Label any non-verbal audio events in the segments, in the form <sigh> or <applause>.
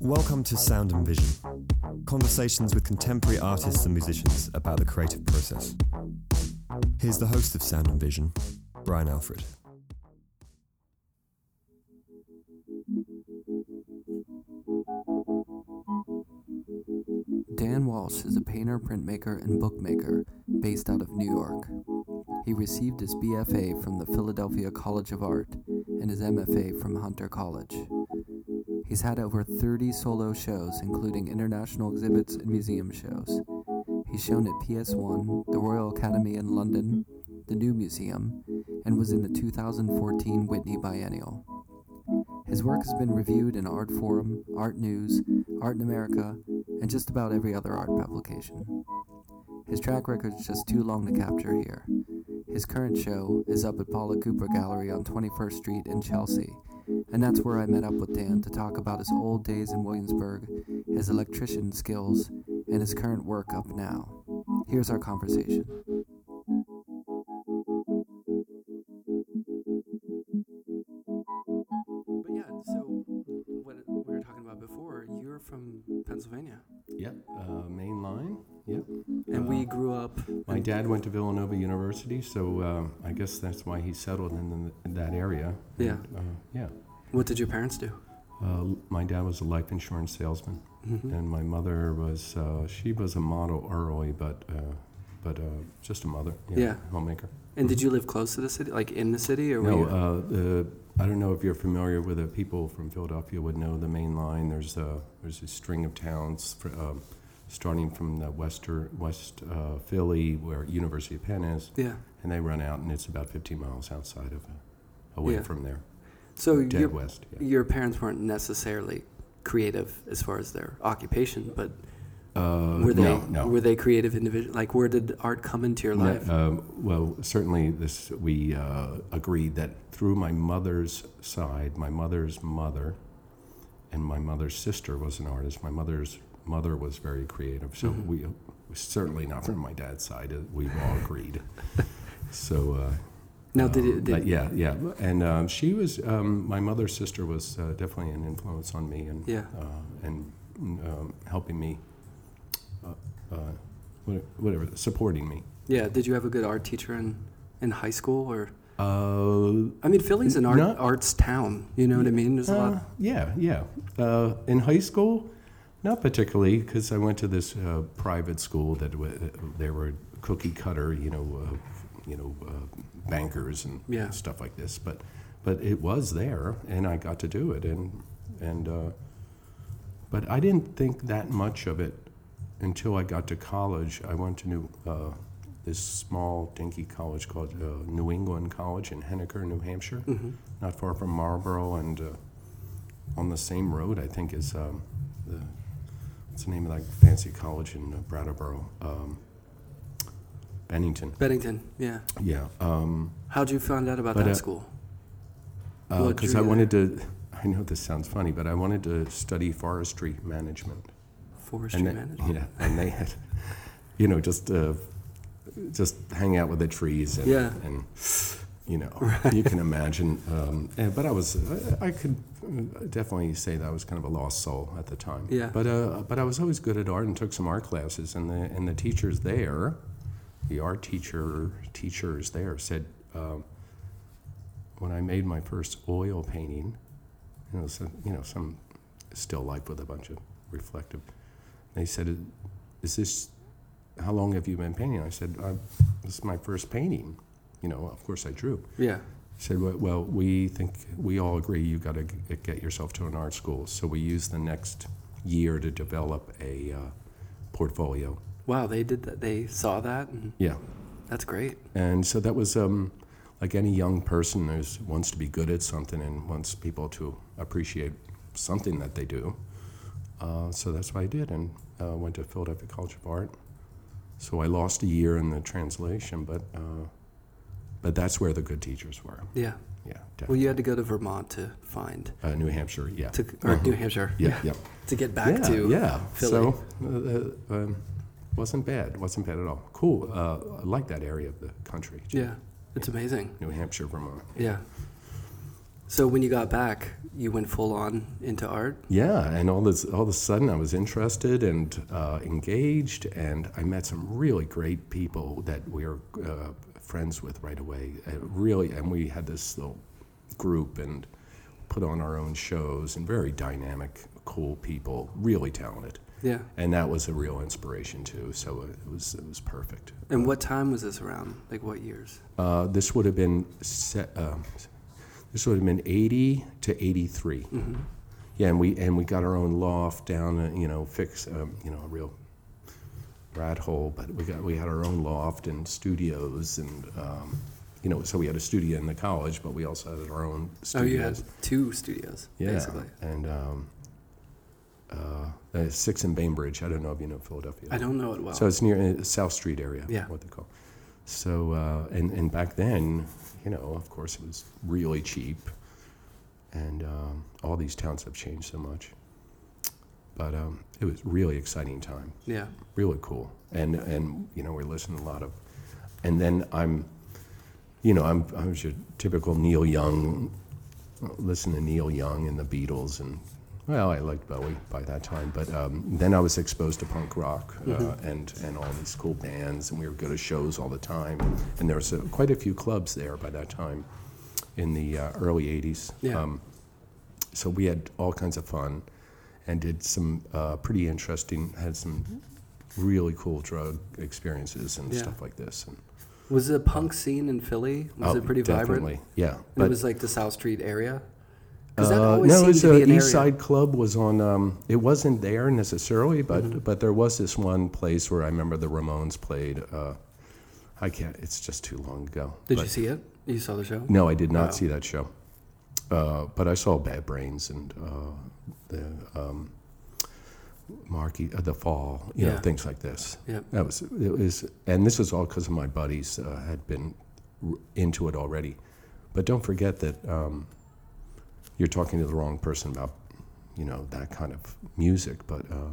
Welcome to Sound and Vision conversations with contemporary artists and musicians about the creative process. Here's the host of Sound and Vision, Brian Alfred. Dan Walsh is a painter, printmaker, and bookmaker based out of New York. He received his BFA from the Philadelphia College of Art and his MFA from Hunter College. He's had over 30 solo shows, including international exhibits and museum shows. He's shown at PS1, the Royal Academy in London, the New Museum, and was in the 2014 Whitney Biennial. His work has been reviewed in Artforum, Art News, Art in America, and just about every other art publication. His track record is just too long to capture here. His current show is up at Paula Cooper Gallery on 21st Street in Chelsea, and that's where I met up with Dan to talk about his old days in Williamsburg, his electrician skills, and his current work up now. Here's our conversation. Dad went to Villanova University, so uh, I guess that's why he settled in, the, in that area. Yeah. Uh, yeah. What did your parents do? Uh, my dad was a life insurance salesman, Mhm. and my mother was uh, she was a model early, but uh, but uh, just a mother. Yeah. Homemaker. And did you live close to the city, like in the city, or were No, you? uh, I don't know if you're familiar with it. People from Philadelphia would know the main line. There's a there's a string of towns, for, um, starting from the wester West uh, Philly, where University of Penn is, yeah. and they run out, and it's about 15 miles outside of, uh, away Yeah. from there, So dead your west. Yeah. your parents weren't necessarily creative as far as their occupation, but Uh, were they no, no. were they creative individuals? Like, where did art come into your life? um, well, certainly this we uh, agreed that through my mother's side, my mother's mother, and my mother's sister was an artist. My mother's mother was very creative, so Mhm. we certainly not from my dad's side. uh, We've all agreed. <laughs> so. Uh, now, did um, it? Did, yeah, yeah, and um, she was um, my mother's sister was uh, definitely an influence on me, and Yeah. uh, and um, helping me, uh, uh, whatever, supporting me. yeah. Did you have a good art teacher in in high school, or Uh, I mean, Philly's an art Not- arts town. You know what I mean? There's a uh, lot. yeah, yeah. Uh, in high school, not particularly, because I went to this uh, private school that w- they were cookie cutter, you know, uh, you know, uh, bankers and Yeah. stuff like this. But but it was there, and I got to do it, and and uh, but I didn't think that much of it until I got to college. I went to New uh, this small dinky college called uh, New England College in Henniker, New Hampshire, hmm not far from Marlboro, and uh, on the same road, I think, is um, the what's the name of that fancy college in uh, Brattleboro? Um, Bennington. Bennington. Yeah. Yeah. Um, How'd you find out about But, that uh, school? What because drew I you wanted to. I know this sounds funny, but I wanted to study forestry management. Forestry and they, management. Yeah, and they had, you know, just uh, just hang out with the trees and, Yeah. and you know, <laughs> you can imagine. Um, and, but I was, I, I could uh, definitely say that I was kind of a lost soul at the time. Yeah. But uh, but I was always good at art and took some art classes, and the and the teachers there, the art teacher teachers there said. Um, when I made my first oil painting, you know, some, you know, some still life with a bunch of reflective. They said, "Is this? How long have you been painting?" I said, uh, "This is my first painting." You know, of course I drew. Yeah. Said, "Well, well we think we all agree you've got to get yourself to an art school." So we used the next year to develop a uh, portfolio. Wow. They did that. They saw that, and Yeah, that's great. and so that was um, like any young person who wants to be good at something and wants people to appreciate something that they do. Uh, so that's what I did, and uh, went to Philadelphia College of Art. So I lost a year in the translation, but uh, but that's where the good teachers were. Yeah. Yeah, Well, you had to go to Vermont to find uh, New Hampshire, yeah. to or Uh-huh. New Hampshire. Yeah, yeah. To get back yeah, to yeah. Philly. So, uh, uh, um, wasn't bad. wasn't bad at all. Cool. Uh, I like that area of the country. Yeah, it's amazing. New Hampshire, Vermont. Yeah. So when you got back, you went full on into art. Yeah, and all this, all of a sudden, I was interested and uh, engaged, and I met some really great people that we were uh, friends with right away. Uh, really, and we had this little group and put on our own shows, and very dynamic, cool people, really talented. Yeah. And that was a real inspiration too. So it was it was perfect. And what time was this around? Like what years? Uh, this would have been se- uh, this would have been 80 to 83. Mm-hmm. Yeah, and we and we got our own loft down, uh, you know, fix, um, you know, a real rat hole. But we got we had our own loft and studios, and um, you know, so we had a studio in the college, but we also had our own Oh, you had two studios, yeah, basically. and um, uh, uh, six in Bainbridge. I don't know if you know Philadelphia. I don't know it well. So it's near uh, South Street area, Yeah. what they call. So uh, and and back then, you know, of course, it was really cheap, and um, all these towns have changed so much. But um, it was really exciting time, yeah. really cool, and and you know we're listening to a lot of, and then I'm, you know, I'm I was your typical Neil Young, listen to Neil Young and the Beatles and. Well, I liked Bowie by that time, but um, then I was exposed to punk rock uh, and and all these cool bands, and we would go to shows all the time. And there was a, quite a few clubs there by that time, in the uh, early '80s. Yeah. so we had all kinds of fun, and did some uh, pretty interesting, had some really cool drug experiences and Yeah. stuff like this. And, Was the punk scene in Philly? Was oh, it pretty definitely, vibrant? Yeah, And it was like the South Street area. Uh, Because that always no, seemed was to be an East area. Side Club was on. Um, it wasn't there necessarily, but Mm-hmm. but there was this one place where I remember the Ramones played. Uh, I can't. It's just too long ago. Did but- you see it? You saw the show? No, I did not Wow. see that show. Uh, but I saw Bad Brains and uh, the um, Marky, uh, the Fall, you know, things like this. Yep. That was it was, and this was all because of my buddies uh, had been r- into it already. But don't forget that um, you're talking to the wrong person about, you know, that kind of music. But uh,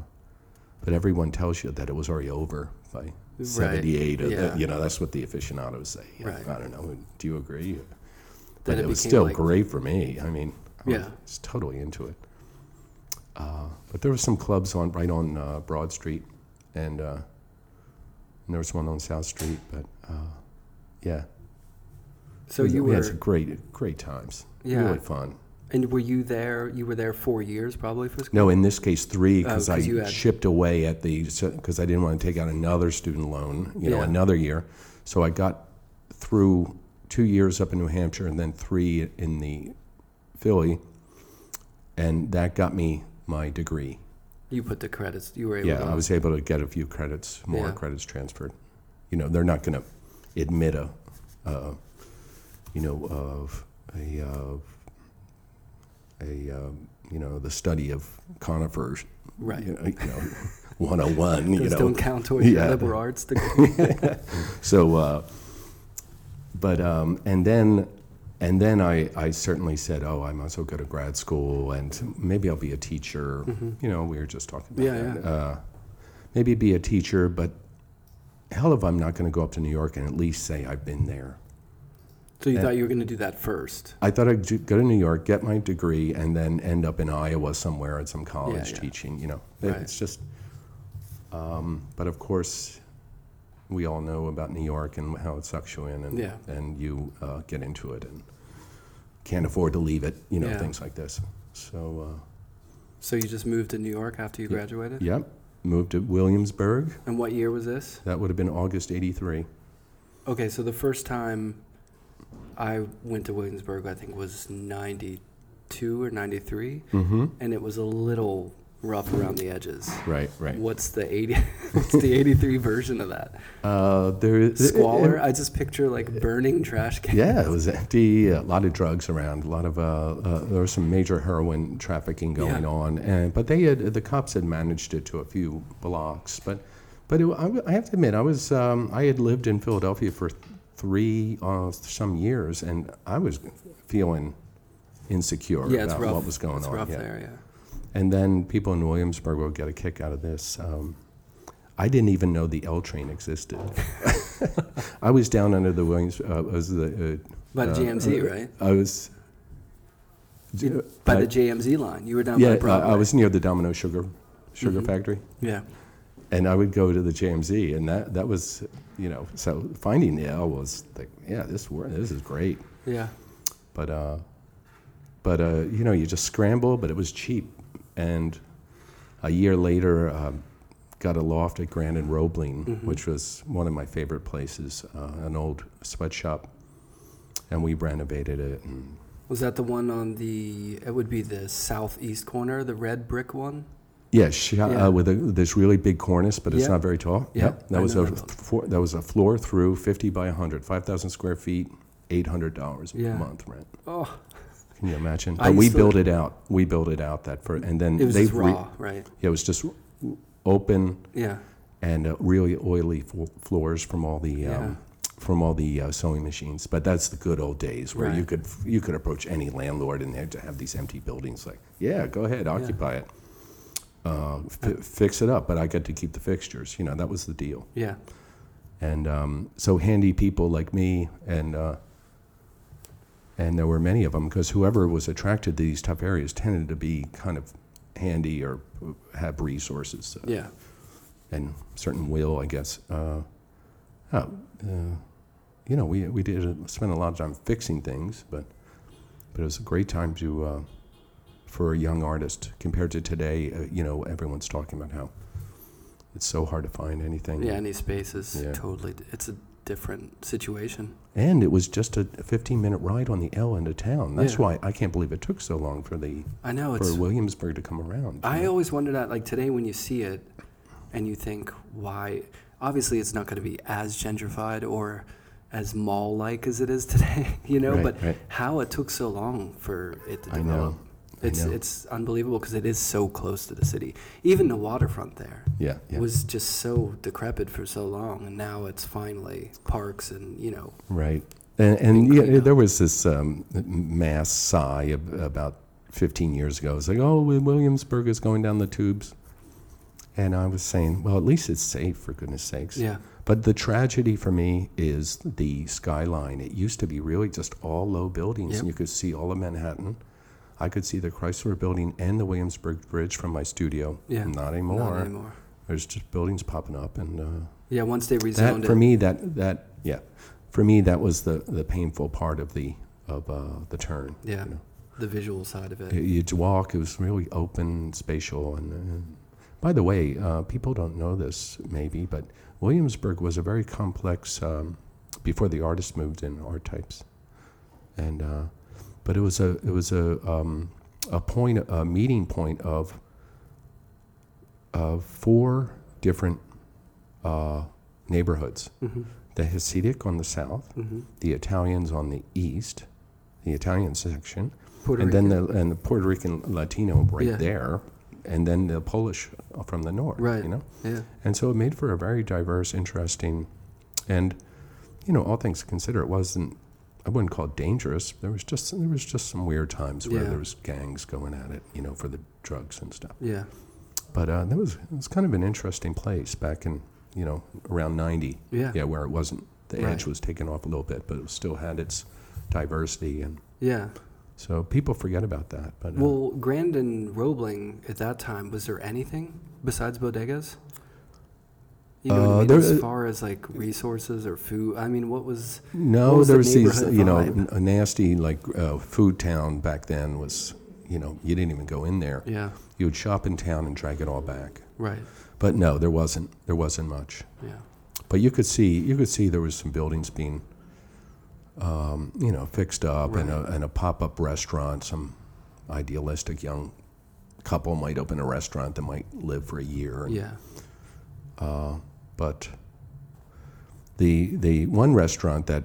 but everyone tells you that it was already over by '78. or yeah. you know, that's what the aficionados say. Right. I don't know. Do you agree? But it it, was still like- great for me. I mean, I Yeah. was totally into it. Uh, but there were some clubs on right on uh, Broad Street, and, uh, and there was one on South Street. But uh, yeah, So you we were, had some great great times. Yeah. really fun. and were you there? You were there four years probably for school. No, in this case, three Oh, because 'cause I had- shipped away at the because I didn't want to take out another student loan, you know, Yeah. another year. So I got through two years up in New Hampshire and then three in the Philly, and that got me my degree. You put the credits. You were able Yeah, to. I was able to get a few credits, more Yeah. credits transferred. You know, they're not going to admit a, uh, you know, of a, uh, a, um, you know, the study of conifers. Right. You know, you know <laughs> 101, you know. don't count towards your liberal arts <laughs> degree. So, uh, but um, and then and then I, I certainly said, oh, I might as well go to grad school and maybe I'll be a teacher. You know, we were just talking about Mm-hmm. Yeah, that. yeah. Uh, maybe be a teacher, but hell if I'm not going to go up to New York and at least say I've been there. so you Yeah. thought you were going to do that first. I thought I'd go to New York, get my degree, and then end up in Iowa somewhere at some college yeah. teaching. You know, Right. it's just. Um, but of course, we all know about New York and how it sucks you in, and Yeah. and you uh, get into it and can't afford to leave it. You know, Yeah. things like this. So, uh, So you just moved to New York after you graduated. yep, moved to Williamsburg. And what year was this? That would have been August '83. Okay, so the first time I went to Williamsburg, I think was '92 or '93, Mm-hmm. and it was a little rough around the edges. Right, right. What's the 80? <laughs> What's the 83 version of that? Uh, there Squalor. I just picture like burning trash cans. Yeah, it was empty. A lot of drugs around. A lot of uh, uh, there was some major heroin trafficking going Yeah. on, and but they had the cops had managed it to a few blocks. But but it, I, I have to admit, I was um, I had lived in Philadelphia for three uh, some years, and I was feeling insecure Yeah, about rough. what was going it's on. rough yeah. there, yeah. And then people in Williamsburg will get a kick out of this. Um, I didn't even know the L train existed. <laughs> I was down under the Williams. Uh, was the uh, By the uh, JMZ, uh, right? I was. By the JMZ line. You were down yeah, by Broadway. I was near the Domino Sugar Sugar Mhm. Factory, Yeah. and I would go to the JMZ, and that that was, you know, so finding the L was like, yeah, this this is great, Yeah. but uh, but uh, you know, you just scramble, but it was cheap, and a year later, um, got a loft at Grand and Roebling, Mhm. which was one of my favorite places, uh, an old sweatshop, and we renovated it, and Was that the one on the? It would be the southeast corner, the red brick one. Yeah, sh- Yeah. Uh, with a, this really big cornice, but it's Yeah. not very tall. Yeah, Yep. That I was a that four, that was a floor through, fifty by hundred, five thousand square feet, eight hundred dollars Yeah. a month rent. Oh, Can you imagine? But we built it out. We built it out that for, and then it was they just raw, right? yeah, it was just open Yeah. and uh, really oily fo- floors from all the Yeah. um, from all the uh, sewing machines. But that's the good old days where you could you could approach any landlord and they to have these empty buildings. Like, yeah, go ahead, occupy it, uh, fi- fix it up. But I get to keep the fixtures. You know, that was the deal. Yeah. And um, so handy people like me and. Uh, and there were many of them because whoever was attracted to these tough areas tended to be kind of handy or have resources. Uh, Yeah. and certain will, I guess. Uh, oh, uh, you know, we we did uh, spend a lot of time fixing things, but but it was a great time to uh, for a young artist compared to today. Uh, you know, everyone's talking about how it's so hard to find anything. Yeah. Any spaces? Yeah. Totally. It's a different situation. And it was just a 15 minute ride on the L into town. That's Yeah. why I can't believe it took so long for the I know for. Williamsburg to come around. I know? always wonder that, like today, when you see it, and you think, why? Obviously, it's not going to be as gentrified or as mall-like as it is today, <laughs> you know. Right, but right. how it took so long for it to develop. I know. It's it's unbelievable because it is so close to the city. Even the waterfront there yeah, yeah. was just so decrepit for so long, and now it's finally parks and you know. Right. And, and yeah, there was this um, mass sigh ab- about 15 years ago. It's like, oh, Williamsburg is going down the tubes. And I was saying, well, at least it's safe, for goodness sakes. Yeah, But the tragedy for me is the skyline. It used to be really just all low buildings, Yep. and you could see all of Manhattan. I could see the Chrysler building and the Williamsburg Bridge from my studio. Yeah. Not anymore. not anymore. There's just buildings popping up, and uh, Yeah, once they rezoned that it. for me that that yeah for me that was the the painful part of the of uh, the turn Yeah. you know. the visual side of it. You- you'd walk it was really open spatial and, uh by the way uh, people don't know this maybe but williamsburg was a very complex um, before the artists moved in art types and uh, but it was a it was a um, a point a meeting point of of four different uh, neighborhoods hmm the Hasidic on the south, hmm the Italians on the east, the Italian section, Puerto and then the and the Puerto Rican Latino right Yeah. there, and then the Polish from the north. Right. You know, yeah, and so it made for a very diverse, interesting, and you know, all things considered, it wasn't. I wouldn't call it dangerous. There was just there was just some weird times where Yeah. there was gangs going at it, you know, for the drugs and stuff. yeah, But uh, that was it was kind of an interesting place back in you know around ninety yeah, yeah, where it wasn't the Right. edge was taken off a little bit, but it still had its diversity, and yeah. so people forget about that. But uh, Well, Grand and Roebling at that time was there anything besides bodegas? You know what Uh, I mean? there- as far as like resources or food, I mean, what was? what no, was there the was these you know n- a nasty like uh, food town back then was you know you didn't even go in there. Yeah, You would shop in town and drag it all back. right. But no, there wasn't there wasn't much. Yeah, But you could see you could see there was some buildings being um, you know fixed up and a and a pop up restaurant. Some idealistic young couple might open a restaurant that might live for a year. and yeah, Uh, but the the one restaurant that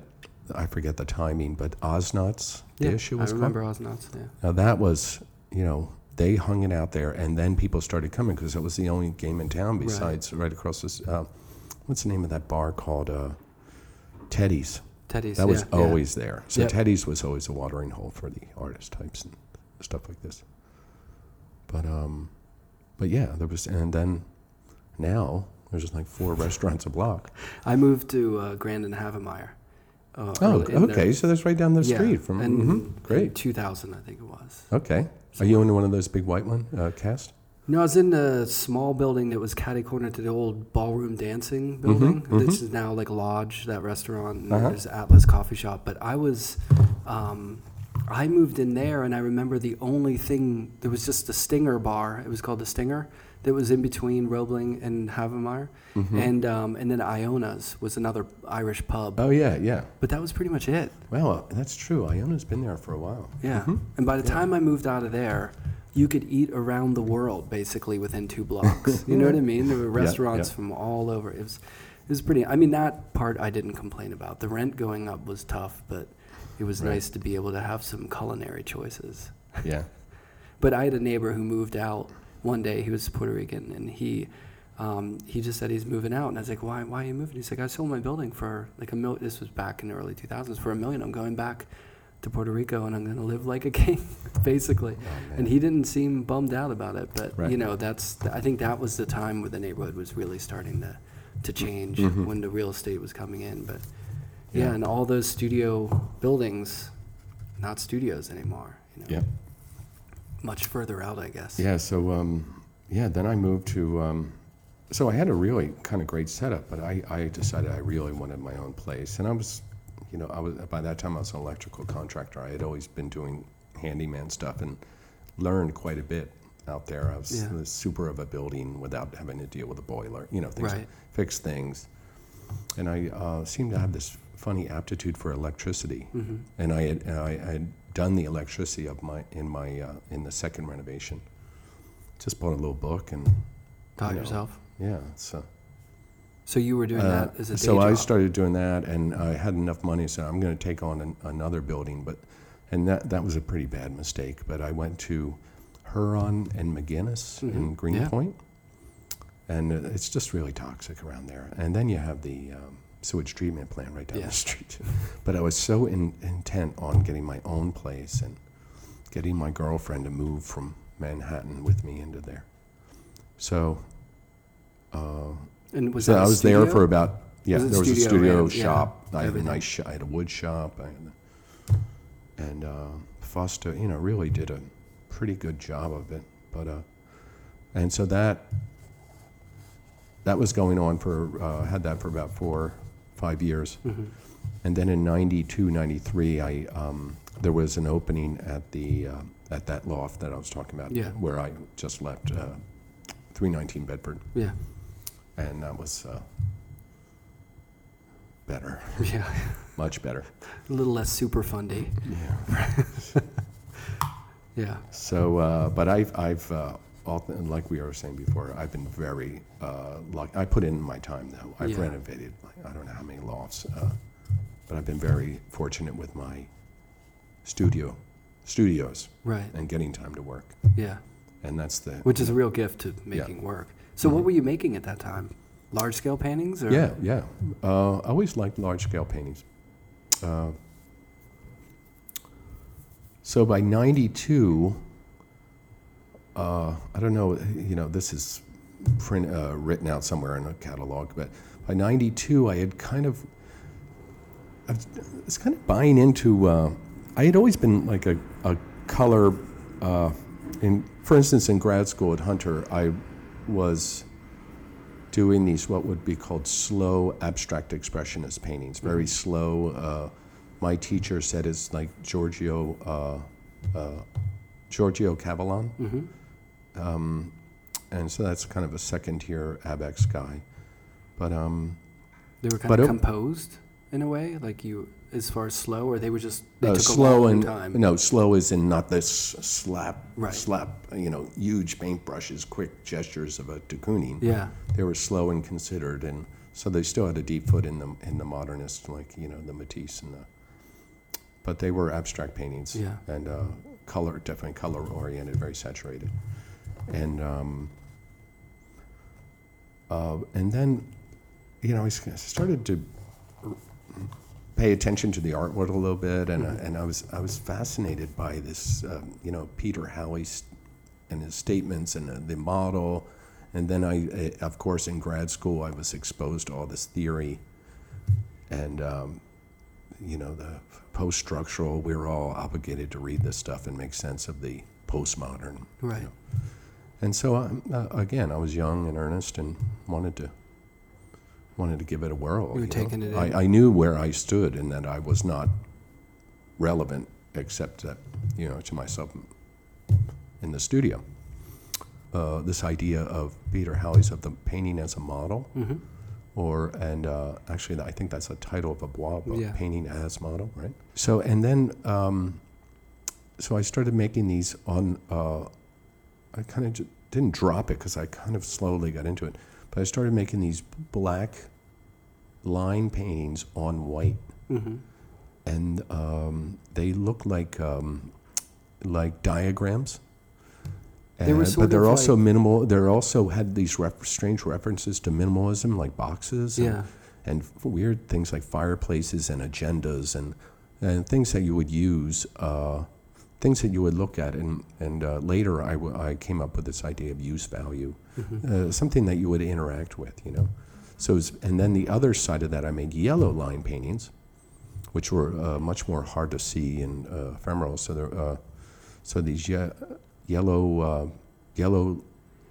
I forget the timing, but Oznot's yeah. dish it I was remember called. Oznot's. Yeah, Now that was you know they hung it out there, and then people started coming because it was the only game in town besides right, across this. Uh, what's the name of that bar called? Uh, Teddy's. Teddy's. That was yeah, yeah. always there. So Yep. Teddy's was always a watering hole for the artist types and stuff like this. But um, but yeah, there was, and then now There's just like four <laughs> restaurants a block. I moved to uh, and Havemeyer. Uh, Oh, early in the- okay. So that's right down the yeah, street from. in- mhm, in Great. 2000, I think it was. Okay. Are you in one of those big white one uh, cast? No, I was in a small building that was catty corner to the old ballroom dancing building. mhm. This is now like Lodge, that restaurant. And Uh-huh. There's Atlas Coffee Shop. But I was, um, I moved in there, and I remember the only thing there was just the Stinger bar. It was called the Stinger. That was in between Roebling and Havemeyer, Mm-hmm. and um, and then Iona's was another Irish pub. Oh yeah, yeah. But that was pretty much it. Well, uh, that's true. Iona's been there for a while. Yeah. Mhm. And by the time I moved out of there, you could eat around the world basically within two blocks. <laughs> you know what I mean? There were Yeah, restaurants yeah. from all over. It was, it was pretty. I mean, that part I didn't complain about. The rent going up was tough, but it was Right. nice to be able to have some culinary choices. Yeah. <laughs> But I had a neighbor who moved out one day. He was Puerto Rican, and he. Um, he just said he's moving out, and I was like, "Why? Why are you moving?" He's like, "I sold my building for like a mil. This was back in the early 2000s for a million. I'm going back to Puerto Rico, and I'm going to live like a <laughs> king, basically." Oh, and he didn't seem bummed out about it. But Right. you know, that's I think that was the time where the neighborhood was really starting to to change Mhm. when the real estate was coming in. But yeah, Yeah. and all those studio buildings, not studios anymore. You know, Yeah. Much further out, I guess. Yeah. So um, yeah, then I moved to. Um, so I had a really kind of great setup, but I, I decided I really wanted my own place, and I was, you know, I was by that time I was an electrical contractor. I had always been doing handyman stuff and learned quite a bit out there. I was, Yeah. super of a building without having to deal with a boiler, you know, things Right. fix things, and I uh, seemed to have this funny aptitude for electricity. hmm and I had, and I had done the electricity of my in my uh, in the second renovation. Just bought a little book and Taught you know, yourself. yeah. So So you were doing uh, that as a so I started doing that, and I had enough money, so I'm going to take on an, another building, but and that that was a pretty bad mistake. But I went to Huron and McGuinness in Mhm, yeah. Greenpoint, and uh, it's just really toxic around there. And then you have the um, sewage treatment plant right down Yeah. the street. <laughs> But I was so in, intent on getting my own place and getting my girlfriend to move from Manhattan with me into there. So, uh, And was so that I a was there studio? for about yeah. Was it there was a studio and- yeah, shop. I had a everything. nice. Sh- I had a wood shop. I had, and uh, Foster, you know, really did a pretty good job of it. But uh, and so that that was going on for uh, had that for about four, five years. Mhm. And then in 92, 93, I, um, there was an opening at the, uh, at that loft that I was talking about. Yeah. Where I just left, uh, 319 Bedford. Yeah. And that was, uh, better, <laughs> Yeah. much better. A little less super fundy. Yeah. <laughs> Yeah. So, uh, but I've, I've, uh, all, like we were saying before, I've been very, uh, lucky. I put in my time though. I've Yeah. renovated, like, I don't know how many lofts, uh, but I've been very fortunate with my studio, studios Right. and getting time to work. Yeah. And that's the. Which is a real gift to making work. So what were you making at that time? Large scale paintings or Yeah, yeah. Uh, I always liked large scale paintings. Uh, so by 92, uh, I don't know, you know, this is print, uh, written out somewhere in a catalog, but by 92, I had kind of, I was- kind of buying into, uh, I had always been like a, a color, uh, in, for instance, in grad school at Hunter, I was doing these what would be called slow abstract expressionist paintings, very slow. Uh, my teacher said it's like Giorgio uh, uh, Giorgio Cavallon, hmm um, and so that's kind of a second tier Abex guy. But um, They were kind of composed in a way, like you, as far as slow, or they were just they uh, took slow and time. no slow is in not this slap Right. slap you know huge paintbrushes, quick gestures of a de Kooning. Yeah. they were slow and considered, and so they still had a deep foot in the in the modernist, like you know the Matisse and the. But they were abstract paintings, Yeah. and uh, color definitely color oriented, very saturated, and um, uh, and then, you know, I started to pay attention to the art world a little bit, and uh, and I was I was fascinated by this, um, you know, Peter Halley and his statements and uh, the model, And then I, eh, of course, in grad school, I was exposed to all this theory and, um, you know, the post structural, we were all obligated to read this stuff and make sense of the postmodern. you Right. know. And so, I, uh, again, I was young and earnest and wanted to wanted to give it a whirl. You were know. taking it in. I, I knew where I stood and that I was not relevant, except that you know to myself in the studio. Uh, this idea of Peter Halley's of the painting as a model, Mm-hmm. or and uh, actually I think that's the title of a blog book, Yeah. painting as model, right? So and then um, so I started making these on. Uh, I kind of j- didn't drop it because I kind of slowly got into it, but I started making these black line paintings on white, Mm-hmm. and um, they look like um, like diagrams. And- sort but they're also like- minimal. They're also had these ref- strange references to minimalism, like boxes. and- Yeah. and weird things like fireplaces and agendas and, and things that you would use, uh, things that you would look at. And, and uh, later I, w- I came up with this idea of use value, uh, something that you would interact with, you know. So, it's- and then the other side of that, I made yellow line paintings, which were uh, much more hard to see in uh, ephemeral. So, they're, uh, so these ye- yellow, uh, yellow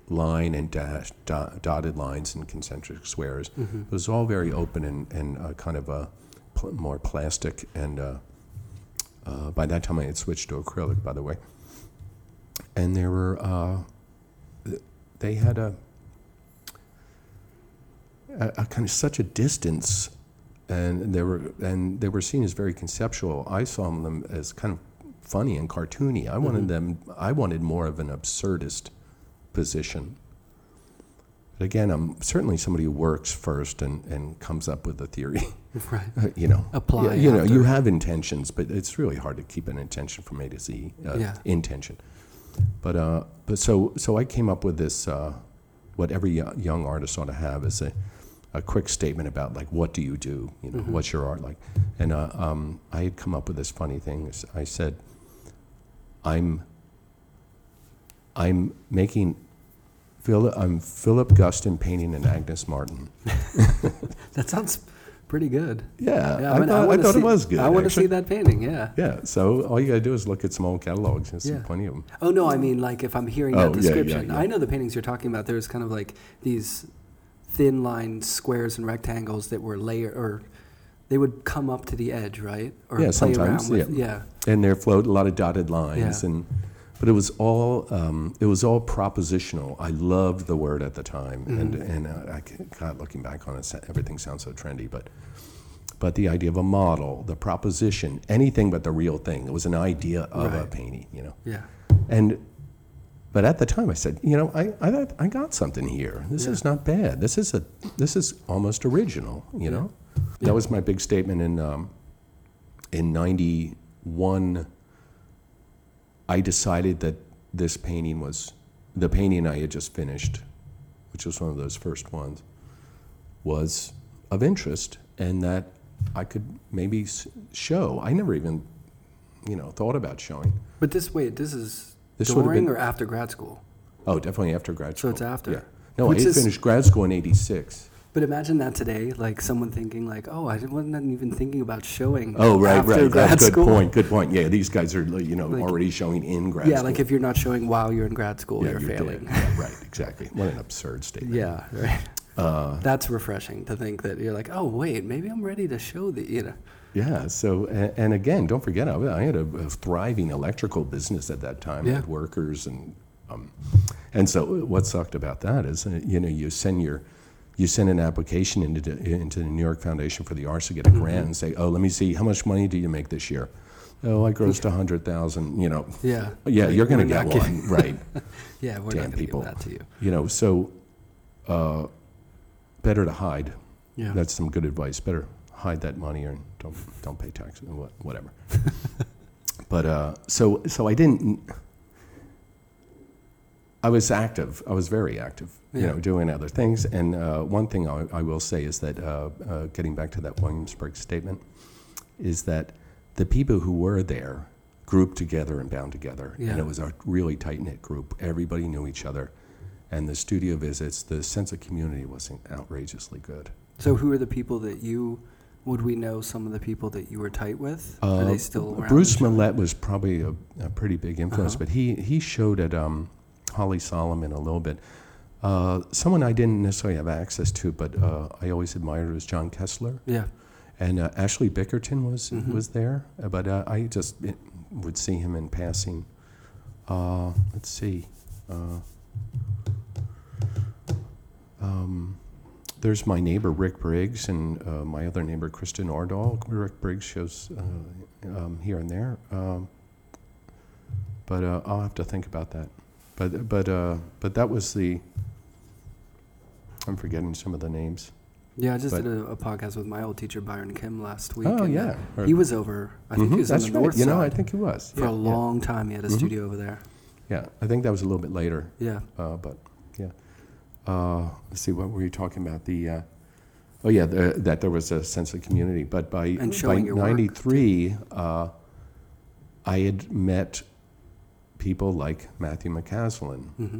line and dash, dot, dotted lines and concentric squares. Mm-hmm. It was all very open and, and uh, kind of uh, pl- more plastic. And uh, by that time, I had switched to acrylic, by the way. And there were, uh, they had a, a, a kind of such a distance, and they were and they were seen as very conceptual. I saw them as kind of funny and cartoony. I wanted them. I wanted more of an absurdist position. But again, I'm certainly somebody who works first and, and comes up with a theory. <laughs> Right. you know, Apply You, you know, you have intentions, but it's really hard to keep an intention from A to Z. Uh, Yeah. Intention. But uh, but so so I came up with this. Uh, what every young artist ought to have is a, a quick statement about like what do you do? You know, Mhm. what's your art like? And uh, um, I had come up with this funny thing. I said, I'm I'm making. Phil, I'm Philip Guston painting an Agnes Martin. <laughs> That sounds pretty good. Yeah, Yeah, I, mean, thought, I wanna thought see- it was good. I want to see that painting. Yeah. Yeah, so all you gotta do is look at some old catalogs and see Yeah. plenty of them. Oh no, I mean like if I'm hearing Oh, that yeah, yeah, description, yeah. I know the paintings you're talking about. There's kind of like these thin line squares and rectangles that were layer or they would come up to the edge, right? Or Yeah, play sometimes, around with yeah. And there flowed a lot of dotted lines, Yeah. and but it was all um, it was all propositional. I loved the word at the time, and Mhm. and uh, I God, looking back on it, everything sounds so trendy, but but the idea of a model, the proposition, anything but the real thing. It was an idea of a painting, you know. Yeah. And but at the time, I said, you know, I I, I got something here. This Yeah. is not bad. This is a this is almost original. You Yeah. know, Yeah. that was my big statement in um, in '91. I decided that this painting was the painting I had just finished, which was one of those first ones, was of interest, and that I could maybe show. I never even, you know, thought about showing. But this wait, this is This during been- or after grad school. Oh, definitely after grad school. So it's after. Yeah. No, I had is- finished grad school in '86. But imagine that today, like someone thinking like, "Oh, I wasn't even thinking about showing." Oh, right, after right. Grad That's good school. point. Good point. Yeah, these guys are, you know, Like- already showing in grad school. Yeah, school. like if you're not showing while you're in grad school, you're, failing. Yeah, right. Exactly. What an absurd statement. Yeah, right. Uh, That's refreshing to think that you're like, oh wait, maybe I'm ready to show the, you know. Yeah. So, and, and again, don't forget, I, I had a, a thriving electrical business at that time. I Yeah. had workers, and um, and so what sucked about that is, uh, you know, you send your you send an application into the, into the New York Foundation for the Arts to get a grant and say, oh, let me see, how much money do you make this year? Oh, I grossed a hundred thousand. You know, Yeah. yeah, you're we're to get not one, right? <laughs> Yeah, we're Damn not going to people. give that to you. You know, so uh, better to hide. Yeah. That's some good advice. Better hide that money or don't don't pay taxes what, whatever. <laughs> but uh, so so I didn't. I was active. I was very active. You know, doing other things. And uh, one thing I, I will say is that uh, uh, getting back to that Williamsburg statement is that the people who were there grouped together and bound together, Yeah. and it was a really tight knit group. Everybody knew each other, and the studio visits, the sense of community was outrageously good. So, who are the people that you would we know? Some of the people that you were tight with? are Uh, they still around? Bruce Millette was probably a, a pretty big influence, Uh-huh. but he, he showed at um, Holly Solomon a little bit. Uh, someone I didn't necessarily have access to, but uh, I always admired was Jon Kessler. Yeah. And uh, Ashley Bickerton was Mhm. was there, uh, but uh, I just it, would see him in passing. Uh, let's see. Uh, um, there's my neighbor Rick Briggs and uh, my other neighbor Kristen Ordahl. Rick Briggs shows uh, um, here and there, um, but uh, I'll have to think about that. But but uh, but that was the. I'm forgetting some of the names. Yeah, I just But- did a, a podcast with my old teacher Byron Kim last week. Oh yeah, uh, he was over. I think Mhm, he was that's on the right. north You know, I think he was for Yeah, a yeah. long time. He had a Mhm. studio over there. Yeah, I think that was a little bit later, Yeah. uh, but yeah. Uh, let's see, what were you talking about? The uh, oh yeah, the, that there was a sense of community. But by And by showing your work, '93, uh, I had met people like Matthew McCaslin, hmm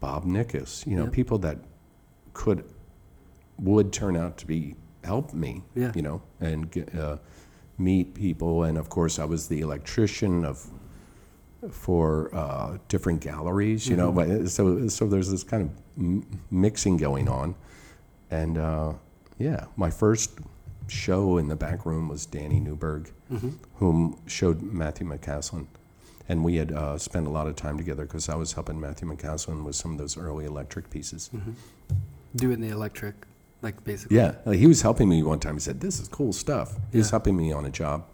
Bob Nickas, you know, Yep. people that could would turn out to be help me, Yeah. you know, and get, uh, meet people. And of course, I was the electrician of for uh, different galleries, you know. Mhm. But so so there's this kind of m- mixing going on, and uh, yeah, my first show in the back room was Danny Newburg, hmm whom showed Matthew McCaslin. And we had uh, spent a lot of time together because I was helping Matthew McCaslin with some of those early electric pieces. hmm Doing the electric, like basically. Yeah, like he was helping me one time. He said, "This is cool stuff." He was helping me on a job.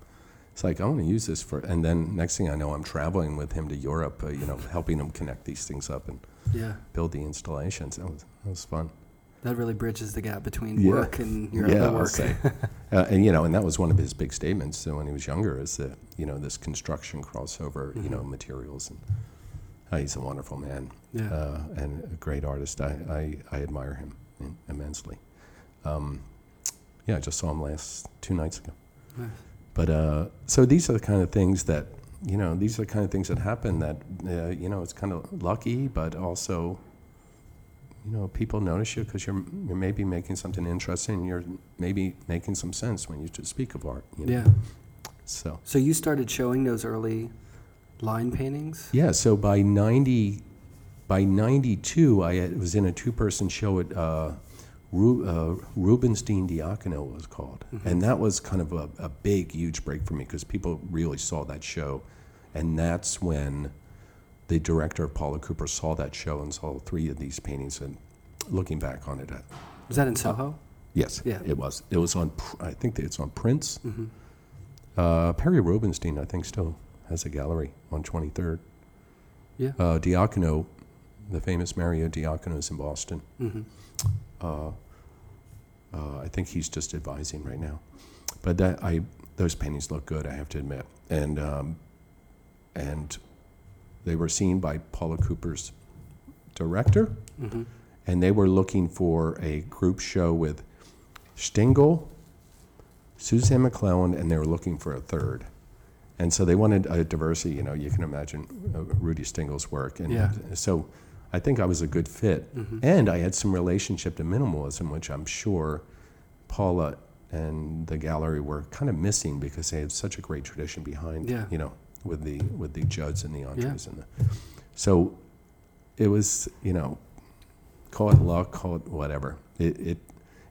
It's like I want to use this for, and then next thing I know, I'm traveling with him to Europe. Uh, you know, helping him connect these things up and Yeah. build the installations. That was that was fun. That really bridges the gap between Yeah. work and your yeah, other work. say. <laughs> uh, and you know, and that was one of his big statements so when he was younger is that you know this construction crossover, you know, materials, and uh, he's a wonderful man. yeah. uh, and a great artist. I, I, I admire him immensely. Um, yeah, I just saw him last two nights ago. Nice. But uh, so these are the kind of things that you know. These are the kind of things that happen. That uh, you know, it's kind of lucky, but also, you know, people notice you because you're you're maybe making something interesting. You're maybe making some sense when you speak of art. You know? Yeah. So So you started showing those early line paintings. Yeah, so by 90, by 92, I had, was in a two-person show at uh, Ru, uh, Rubenstein Diacono was called. Mhm. And that was kind of a, a big, huge break for me because people really saw that show. And that's when the director of Paula Cooper saw that show and saw three of these paintings and looking back on it, uh, Was that in Soho? yes, Yeah. it was. It was on, I think it's on Prince. Mm-hmm. Uh, Perry Rubenstein, I think, still has a gallery on 23rd. Yeah. Uh, Diacono, the famous Mario Diacono is in Boston. Mm-hmm. Uh, uh, I think he's just advising right now. But that I those paintings look good, I have to admit. And um, and they were seen by Paula Cooper's director, Mm-hmm. and they were looking for a group show with Stingel, Suzanne McClelland, and they were looking for a third. And so they wanted a diversity. You know, you can imagine uh, Rudy Stingel's work, and Yeah. so I think I was a good fit. Mm-hmm. And I had some relationship to minimalism, which I'm sure Paula and the gallery were kind of missing because they had such a great tradition behind, Yeah. you know, with the with the Judds and the Andres and the. So, it was you know, call it luck, call it whatever. It it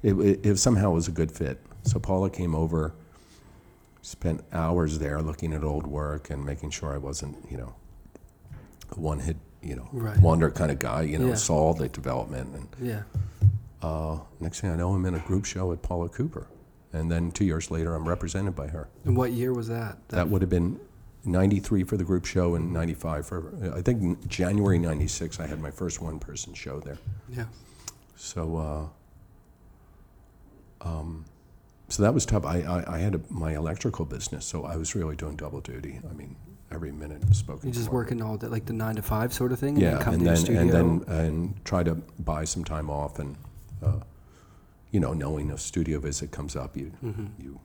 it, it, it somehow was a good fit. So Paula came over, spent hours there looking at old work and making sure I wasn't you know, a one hit you know Right. wonder kind of guy. You know, Yeah. saw the development and Yeah. uh, next thing I know, I'm in a group show at Paula Cooper. And then two years later, I'm represented by her. And what year was that? That would have been 93 for the group show and 95 for, I think January 96, I had my first one person show there. Yeah. So, uh, um, so that was tough. I, I, I had a, my electrical business, so I was really doing double duty. I mean, every minute spoken. You just for. working all day, like the nine to five sort of thing, and yeah, then come and to your then studio. and then and try to buy some time off, and uh, you know, knowing a studio visit comes up, you Mhm. you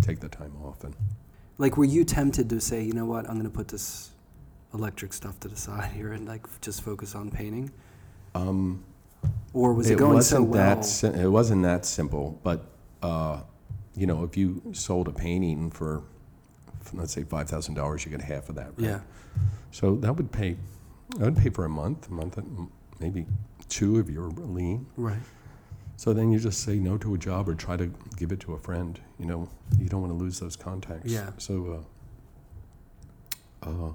take the time off, and Like, were you tempted to say, you know what, I'm going to put this electric stuff to the side here and like just focus on painting? um, or was it, it going wasn't so well? that si- it wasn't that simple but uh, you know if you sold a painting for let's say $5000 you get half of that right? yeah, so that would pay that would pay for a month a month and maybe two if you're lean right. So then you just say no to a job or try to give it to a friend you know you don't want to lose those contacts Yeah. so uh, uh,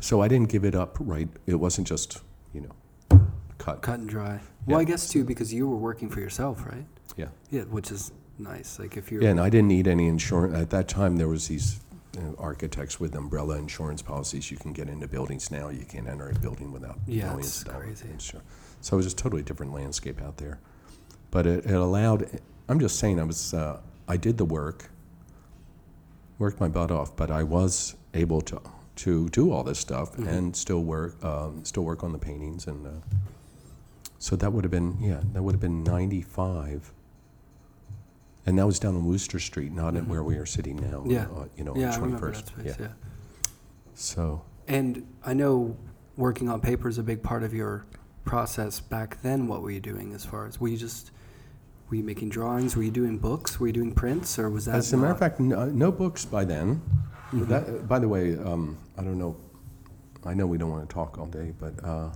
so i didn't give it up right it wasn't just you know cut Cut and dry. Well, I guess too because you were working for yourself, right? yeah Yeah, which is nice. Like if you're Yeah, and I didn't need any insurance. At that time, there was these you know, architects with umbrella insurance policies. You can get into buildings now. You can't enter a building without Yeah, millions it's of dollars. crazy. insur- So it was a totally different landscape out there. But it, it allowed. I'm just saying, I was. Uh, I did the work. Worked my butt off, but I was able to to do all this stuff Mhm. and still work. Um, still work on the paintings, and uh, so that would have been yeah. That would have been '95. And that was down on Wooster Street, not at Mhm. where we are sitting now. Yeah. Uh, you know, yeah, I on remember 21st. that space. Yeah. So And I know working on paper is a big part of your process back then. What were you doing as far as were you just were you making drawings? Were you doing books? Were you doing prints, or was that? as a matter of fact, no, no books by then. Mhm. That, by the way, um, I don't know. I know we don't want to talk all day, but uh,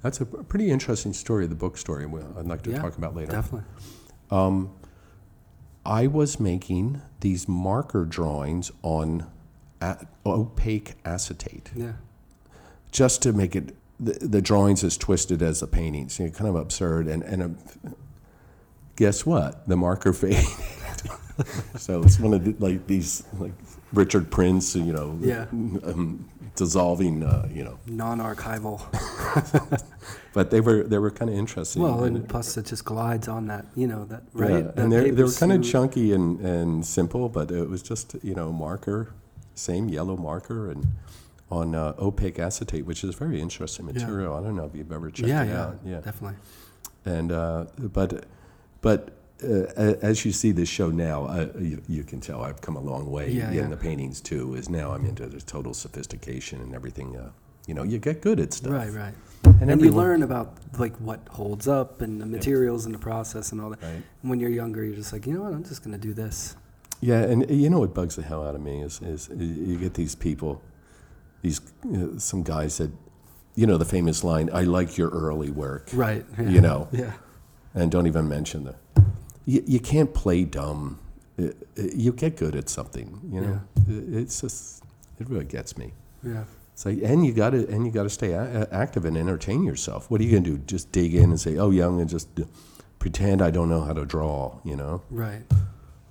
that's a pretty interesting story. The book story. I'd like to Yeah, talk about later. definitely. Um, I was making these marker drawings on a- opaque acetate. Yeah. just to make it the, the drawings as twisted as the paintings. You know, kind of absurd. And and um guess what? The marker <laughs> faded. so it's one of the, like these like Richard Prince, you know, Yeah. um, dissolving, uh, you know. Non-archival. <laughs> But they were they were kind of interesting. well, and it- plus it just glides on that. You know that right. yeah, That and they they were kind of chunky and, and simple, but it was just you know marker, same yellow marker and on uh, opaque acetate, which is very interesting Yeah. material. I don't know if you've ever checked Yeah, it yeah, out. Yeah, definitely. and uh, but but uh, as you see this show now, uh, you, you can tell I've come a long way Yeah, in yeah. the paintings too. Is now I'm into the total sophistication and everything. Uh, you know, you get good at stuff, Right, right. And, And, you learn about like what holds up and the materials and the process and all that. Right. And when you're younger, you're just like, you know what? I'm just gonna do this. Yeah, and you know what bugs the hell out of me is is you get these people, these uh, some guys that, you know, the famous line, "I like your early work," Right. yeah. you know, <laughs> Yeah. And don't even mention the. You, you can't play dumb. It, it- you get good at something, you know. It- It's just it really gets me. Yeah. It's like, and you got to and you got to stay a- active and entertain yourself. What are you gonna do? Just dig in and say, "Oh, young," and just uh, pretend I don't know how to draw, you know Right.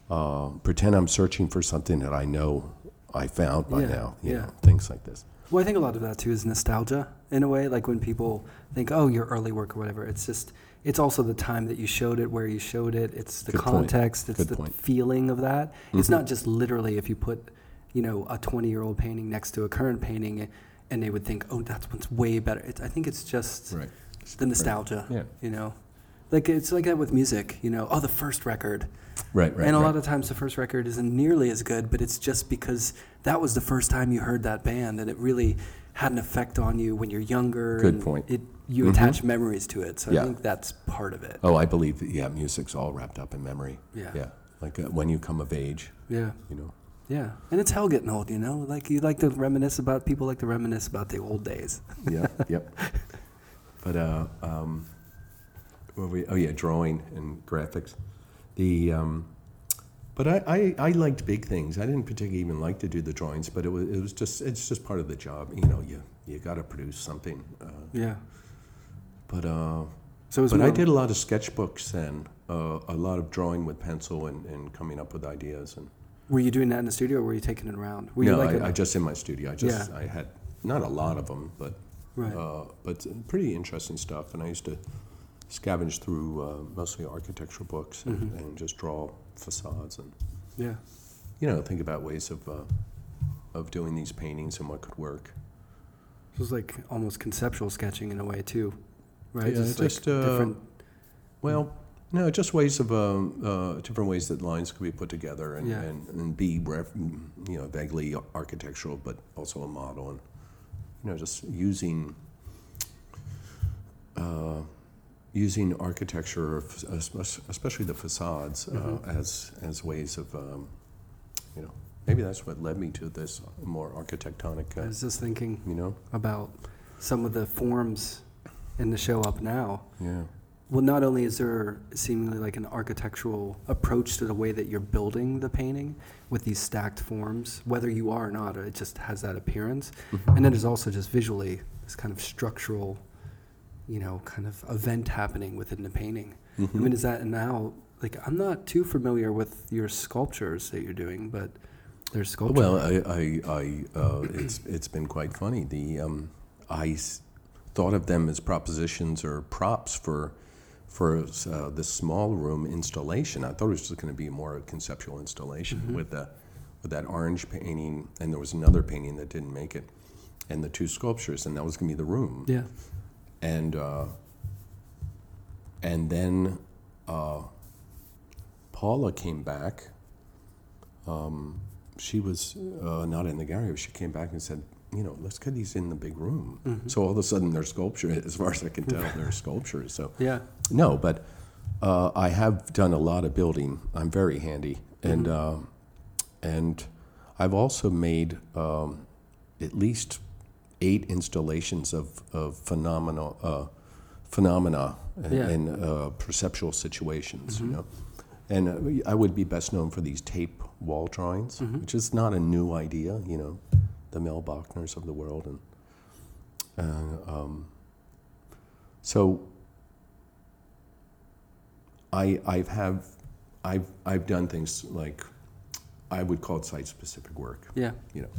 uh, pretend I'm searching for something that I know I found by Yeah, now. You yeah. know, things like this. Well, I think a lot of that too is nostalgia in a way. Like when people think, "Oh, your early work or whatever," it's just it's also the time that you showed it, where you showed it. It's the Good point. context. It's Good the point. feeling of that. It's Mhm. not just literally if you put, you know, a twenty-year-old painting next to a current painting, and they would think, "Oh, that's what's way better." It's, I think it's just Right. the nostalgia. Yeah. You know, like it's like that with music. You know, oh, the first record. Right. Right. and a right. lot of times the first record isn't nearly as good, but it's just because that was the first time you heard that band and it really had an effect on you when you're younger. Good and point. It, you Mhm. attach memories to it. So Yeah. I think that's part of it. oh, I believe that. Yeah, music's all wrapped up in memory. Yeah. Yeah. Like uh, when you come of age, Yeah. you know. Yeah. And it's hell getting old, you know? Like you like to reminisce about, people like to reminisce about the old days. Yeah. <laughs> yep. But uh, um, what were we, oh yeah, drawing and graphics. The um, but I, I, I liked big things. I didn't particularly even like to do the drawings, but it was it was just it's just part of the job. You know, you you got to produce something. Uh, Yeah. but uh, So was But I did a lot of sketchbooks then, uh, a lot of drawing with pencil and, and coming up with ideas. And Were you doing that in the studio or were you taking it around? Were you no, like I, a- I just in my studio. I just Yeah. I had not a lot of them, but Right. uh, but pretty interesting stuff. And I used to scavenge through uh, mostly architectural books and, Mhm. and just draw facades and yeah. you know think about ways of uh, of doing these paintings and what could work. It was like almost conceptual sketching in a way too, right? Yeah, like just, uh, different. Well, no, just ways of um, uh, different ways that lines could be put together and, Yeah. and, and be ref, you know vaguely architectural, but also a model, and you know just using uh, using architecture, especially the facades, Mhm. uh, as as ways of, um, you know, maybe that's what led me to this more architectonic, I uh, was just thinking you know, about some of the forms in the show up now. yeah, Well, not only is there seemingly like an architectural approach to the way that you're building the painting with these stacked forms, whether you are or not, it just has that appearance. Mm-hmm. And then there's also just visually this kind of structural, you know, kind of event happening within the painting. I Mhm. mean, is that now, like, I'm not too familiar with your sculptures that you're doing, but there's sculpture. Well, I, I, I uh, it's it's been quite funny. The um, I s- thought of them as propositions or props for for uh, this small room installation. I thought it was just going to be more a conceptual installation Mhm. with the with that orange painting, and there was another painting that didn't make it, and the two sculptures, and that was going to be the room. yeah. And uh, and then uh, Paula came back. Um, she was uh, not in the gallery. She came back and said, "You know, let's get these in the big room." Mhm. So all of a sudden, they're sculpture. As far as I can tell, they're <laughs> sculptures. So Yeah. no, but uh, I have done a lot of building. I'm very handy, and uh, and I've also made um, at least eight installations of of phenomenal uh, phenomena in, Yeah. uh, perceptual situations. You Mhm. know, and uh, I would be best known for these tape wall drawings, Mhm. which is not a new idea. You know, the Mel Bochner's of the world, and uh, um, so I I've have I've I've done things like I would call it site specific work, Yeah. you know.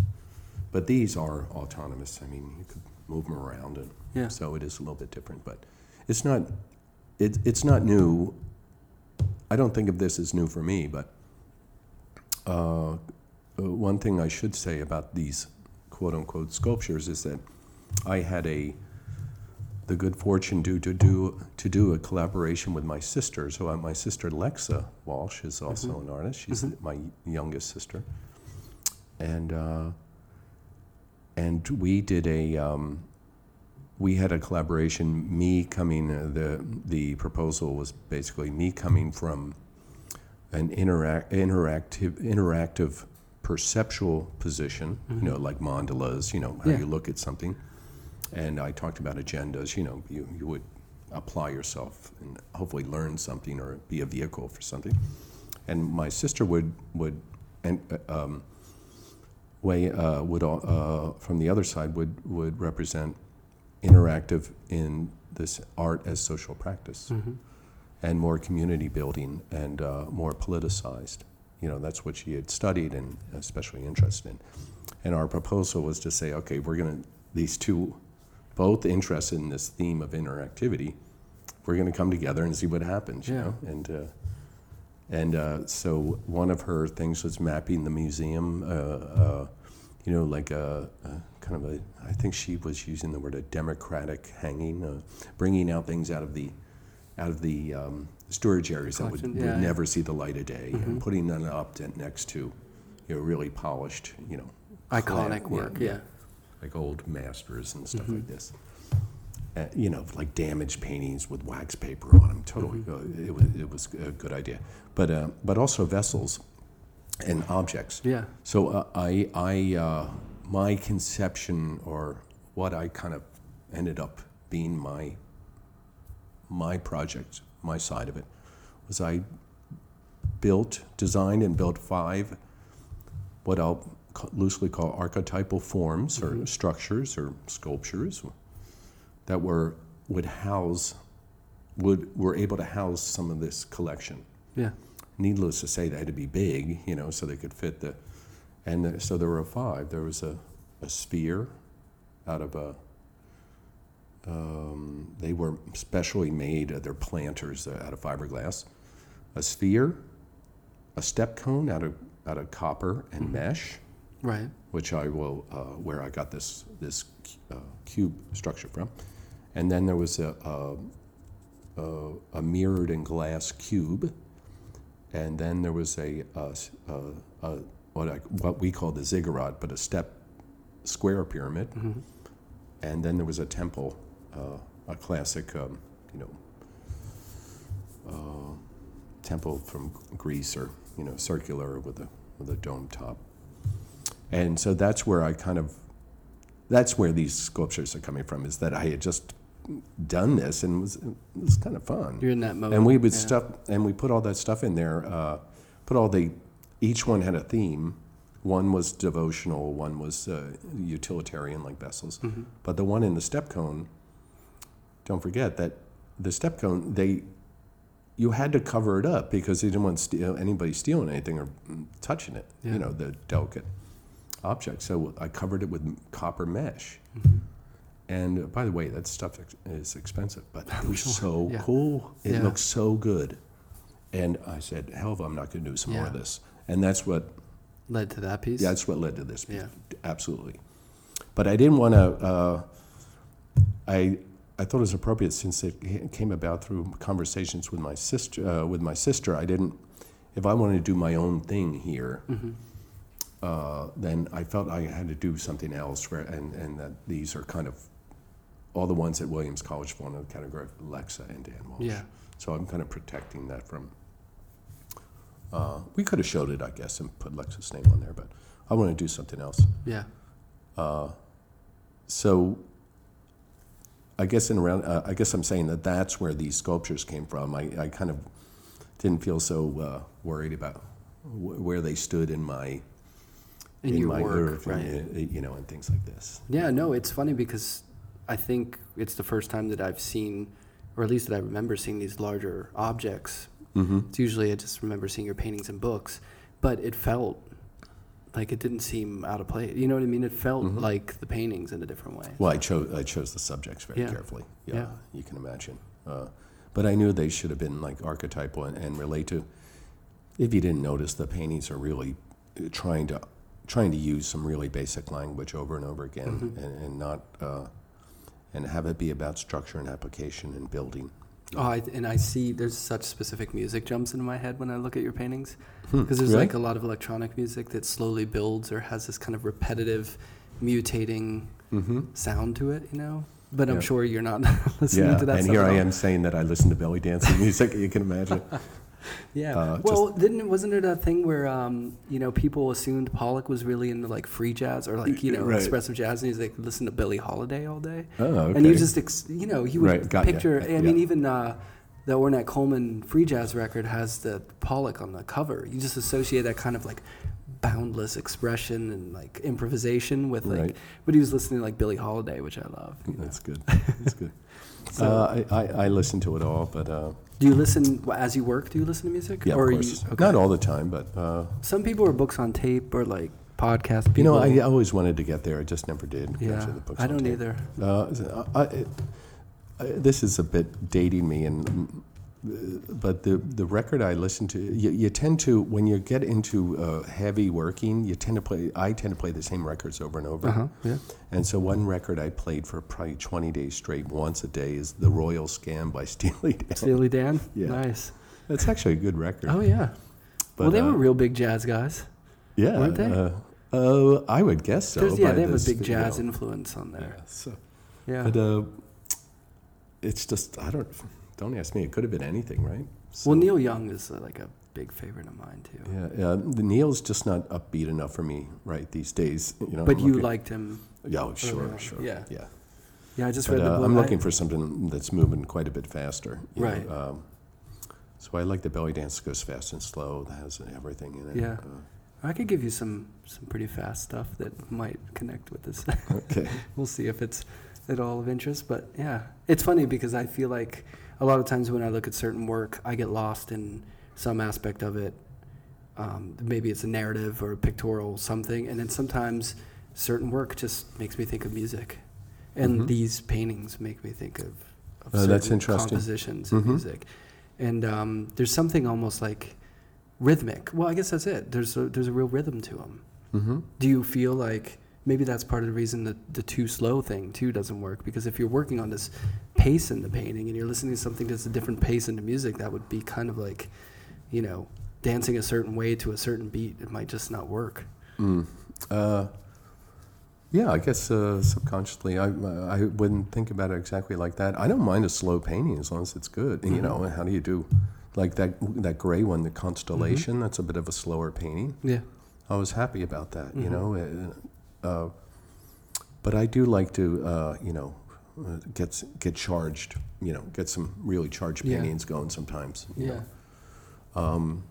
But these are autonomous. I mean, you could move them around, and Yeah. so it is a little bit different. But it's not it, it's not new. I don't think of this as new for me, but uh, uh, one thing I should say about these quote unquote sculptures is that I had a the good fortune to, to do to do a collaboration with my sister. So uh, my sister Lexa Walsh is also Mhm. an artist. She's Mhm. my youngest sister, and uh, and we did a um, we had a collaboration. Me coming uh, the the proposal was basically me coming from an interact interactive interactive perceptual position. Mhm. You know, like mandalas. You know how Yeah. you look at something and I talked about agendas. You know, you, you would apply yourself and hopefully learn something or be a vehicle for something. And my sister would would and uh, um, way uh, would uh, from the other side would would represent interactive in this art as social practice Mhm. and more community building and uh, more politicized. You know, that's what she had studied and especially interested in. And our proposal was to say, okay, we're going to, these two, both interested in this theme of interactivity, we're going to come together and see what happens, you Yeah. know? And, uh, and uh, so one of her things was mapping the museum, uh, uh, you know, like a, a kind of a, I think she was using the word a democratic hanging, uh, bringing out things out of the, out of the um, storage areas that would, would yeah, yeah. never see the light of day, and Mhm. putting them up to, next to, you know, really polished, you know, Iconic work. yeah, Yeah. like old masters and stuff Mhm. like this. Uh, you know, like damaged paintings with wax paper on them. Totally, Mhm. uh, it was it was a good idea. But uh, but also vessels and objects. Yeah. So uh, I I uh, my conception or what I kind of ended up being my my project, my side of it, was I built, designed, and built five what I'll loosely call archetypal forms or Mhm. structures or sculptures that were would house would were able to house some of this collection. Yeah. Needless to say, they had to be big, you know, so they could fit the. And the, so there were five. There was a, a sphere out of a. Um, they were specially made. Uh, they're planters uh, out of fiberglass. A sphere, a step cone out of out of copper and Mhm. mesh, Right. which I will uh, where I got this this uh, cube structure from, and then there was a, a a, a mirrored and glass cube, and then there was a, a s- a- a- what I, what we call the ziggurat, but a step square pyramid, Mhm. and then there was a temple uh, a classic, um, you know, uh, temple from Greece, or you know, circular with a with a dome top. And so that's where I kind of, that's where these sculptures are coming from. Is that I had just done this and it was, it was kind of fun. You're in that mode. and we would yeah. stuff and we put all that stuff in there uh, put all the each one had a theme one was devotional one was uh, utilitarian like vessels Mm-hmm. but the one in the step cone don't forget that the step cone they you had to cover it up because they didn't want steal, anybody stealing anything or mm, touching it Yeah. you know the delicate object so i covered it with copper mesh Mm-hmm. And uh, by the way, that stuff is expensive, but that was so <laughs> Yeah. cool. It Yeah. looks so good. And I said, hell if I'm not going to do some more of this. And that's what led to that piece. Yeah, that's what led to this. Yeah. Absolutely. But I didn't want to. Uh, I I thought it was appropriate since it came about through conversations with my sister. Uh, with my sister, I didn't. If I wanted to do my own thing here, Mm-hmm. uh, then I felt I had to do something else. Where, and and that these are kind of all the ones at Williams College fall into the category of Lexa and Dan Walsh. Yeah. So I'm kind of protecting that from. Uh, we could have showed it, I guess, and put Lexa's name on there, but I want to do something else. Yeah. So, I guess in around, uh, I guess I'm saying that that's where these sculptures came from. I, I kind of didn't feel so uh, worried about wh- where they stood in my In, your my work, earth, right? and, uh, you know, and things like this. Yeah, no, it's funny because I think it's the first time that I've seen, or at least that I remember seeing these larger objects. Mm-hmm. It's usually I just remember seeing your paintings in books, but it felt like it didn't seem out of place. You know what I mean? It felt Mhm. like the paintings in a different way. Well, I chose I chose the subjects very Yeah. carefully. Yeah, Yeah. you can imagine. Uh, but I knew they should have been like archetypal and, and relate to. If you didn't notice, the paintings are really uh, trying to trying to use some really basic language over and over again, Mhm. and, and not uh, and have it be about structure and application and building. Oh, I, and I see there's such specific music jumps into my head when I look at your paintings Hmm, because there's really? like a lot of electronic music that slowly builds or has this kind of repetitive, mutating Mm-hmm. sound to it, you know. But I'm sure you're not <laughs> listening Yeah, to that. and here I am saying that I listen to belly dancing <laughs> music. You can imagine. <laughs> <laughs> Yeah. Uh, well, didn't wasn't it a thing where um, you know people assumed Pollock was really into like free jazz or like you know Right. expressive jazz, and he's like listen to Billie Holiday all day, Oh, okay. and you just ex- you know you would Right, picture. I Yeah. mean, even uh, the Ornette Coleman free jazz record has the Pollock on the cover. You just associate that kind of like boundless expression and like improvisation with like. Right. But he was listening to like Billie Holiday, which I love. you know. That's good. That's good. <laughs> So- uh, I, I, I listen to it all, but uh, Do you listen as you work? Do you listen to music? yeah, or of course. You, okay. Not all the time, but uh, Some people are books on tape or like podcast people. you know, I always wanted to get there. I just never did. yeah, the books I don't tape. either. Uh, I, I, this is a bit dating me, and but the the record I listen to, you, you tend to when you get into uh, heavy working, you tend to play. I tend to play the same records over and over. Uh huh. Yeah. And so one record I played for probably 20 days straight, once a day, is "The Royal Scam" by <laughs> Steely Dan. Steely Dan. Yeah. Nice. That's actually a good record. Oh yeah. But, well, they uh, were real big jazz guys. yeah, weren't they? Uh, uh, I would guess so. Yeah, they have a big you jazz know. influence on Yeah, there. so, Yeah. but uh, it's just I don't don't ask me. It could have been anything, right? So, well, Neil Young is uh, like a big favorite of mine too. Yeah, uh, the Neil's just not upbeat enough for me right these days. You know, But I'm you looking- liked him. Yeah, oh, sure, sure. Yeah. yeah. Yeah, I just But read uh, book. I'm looking for something that's moving quite a bit faster. you know, Right. um, so I like the belly dance that goes fast and slow. That has everything in it. Yeah. I could give you some some pretty fast stuff that might connect with this. Uh, okay. <laughs> we'll see if it's at all of interest. But yeah, it's funny because I feel like a lot of times when I look at certain work, I get lost in some aspect of it. Um, maybe it's a narrative or a pictorial something, and then sometimes certain work just makes me think of music, and Mhm. these paintings make me think of, of Oh, that's certain interesting. compositions and Mhm. music. And um, there's something almost like rhythmic. Well, I guess that's it. There's a, there's a real rhythm to them. Mm-hmm. Do you feel like maybe that's part of the reason that the too slow thing too doesn't work? Because if you're working on this pace in the painting and you're listening to something that's a different pace in the music, that would be kind of like, you know, dancing a certain way to a certain beat. It might just not work. Mm. Uh, Yeah, I guess uh, subconsciously, I I wouldn't think about it exactly like that. I don't mind a slow painting as long as it's good. You know, how do you do, like that that gray one, the constellation? That's a bit of a slower painting. Yeah. I was happy about that. You know, uh, uh, but I do like to, uh, you know, get get charged. You know, get some really charged Yeah. paintings going sometimes. you Yeah. know.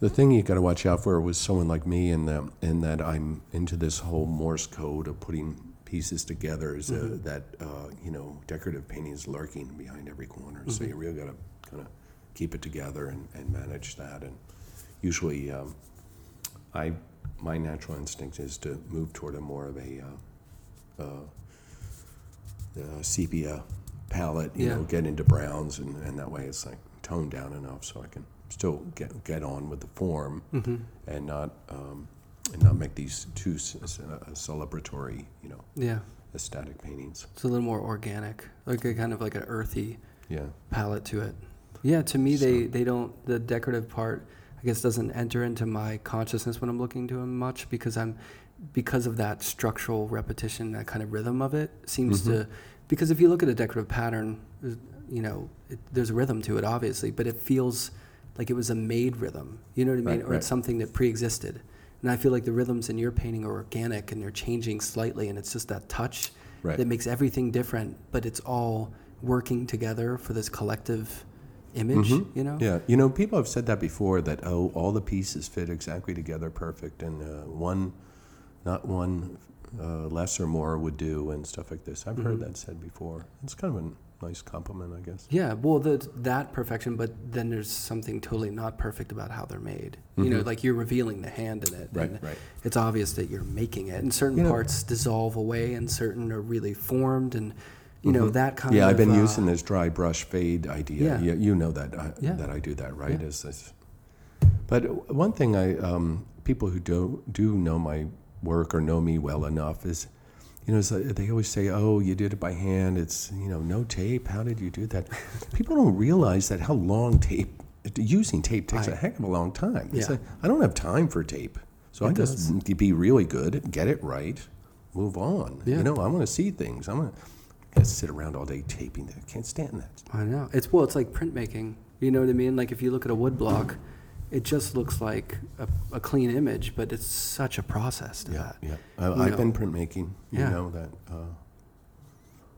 The thing you got to watch out for was someone like me, in that in that I'm into this whole Morse code of putting pieces together. Is uh, that uh, you know decorative painting is lurking behind every corner, so you really got to kind of keep it together and, and manage that. And usually, um, I my natural instinct is to move toward a more of a uh, uh, uh, sepia palette. You Yeah. know, get into browns, and, and that way it's like toned down enough so I can still get get on with the form Mm-hmm. and not um, and not make these too uh, celebratory, you know, Yeah. aesthetic paintings. It's a little more organic, like a kind of like an earthy Yeah. palette to it. Yeah, to me, they, they don't, the decorative part, I guess, doesn't enter into my consciousness when I'm looking to them much because I'm, because of that structural repetition, that kind of rhythm of it seems mm-hmm. to, because if you look at a decorative pattern, there's- you know, it, there's a rhythm to it, obviously, but it feels like it was a made rhythm. You know what I mean? Right, or right. it's something that pre existed. And I feel like the rhythms in your painting are organic and they're changing slightly, and it's just that touch Right. that makes everything different, but it's all working together for this collective image, Mhm. you know? Yeah, you know, people have said that before that oh, all the pieces fit exactly together perfect, and uh, one, not one uh, less or more would do, and stuff like this. I've heard Mhm. that said before. It's kind of a nice compliment, I guess. Yeah, well, the, that perfection, but then there's something totally not perfect about how they're made. You know, Mhm. like you're revealing the hand in it. Right, and right. It's obvious that you're making it, and certain You know- parts dissolve away, and certain are really formed, and you know Mhm. that kind yeah, of. Yeah i've been uh, using this dry brush fade idea. Yeah. Yeah, you know that I, Yeah. that I do that, right? Yeah. Is this? But one thing I um, people who do do know my work or know me well enough is, you know, that they always say, "Oh, you did it by hand. It's you know no tape. How did you do that?" <laughs> people don't realize that how long tape using tape takes I- a heck of a long time. It's Yeah. like, I don't have time for tape, so It I just be really good, get it right, move on. Yeah. You know, I want to see things. I want to sit around all day taping. I can't stand that. I know. It's well, it's like printmaking. You know what I mean? Like if you look at a wood block, it just looks like a, a clean image, but it's such a process to Yeah, that. yeah. I, You I've know. been printmaking. You Yeah. know that. Uh,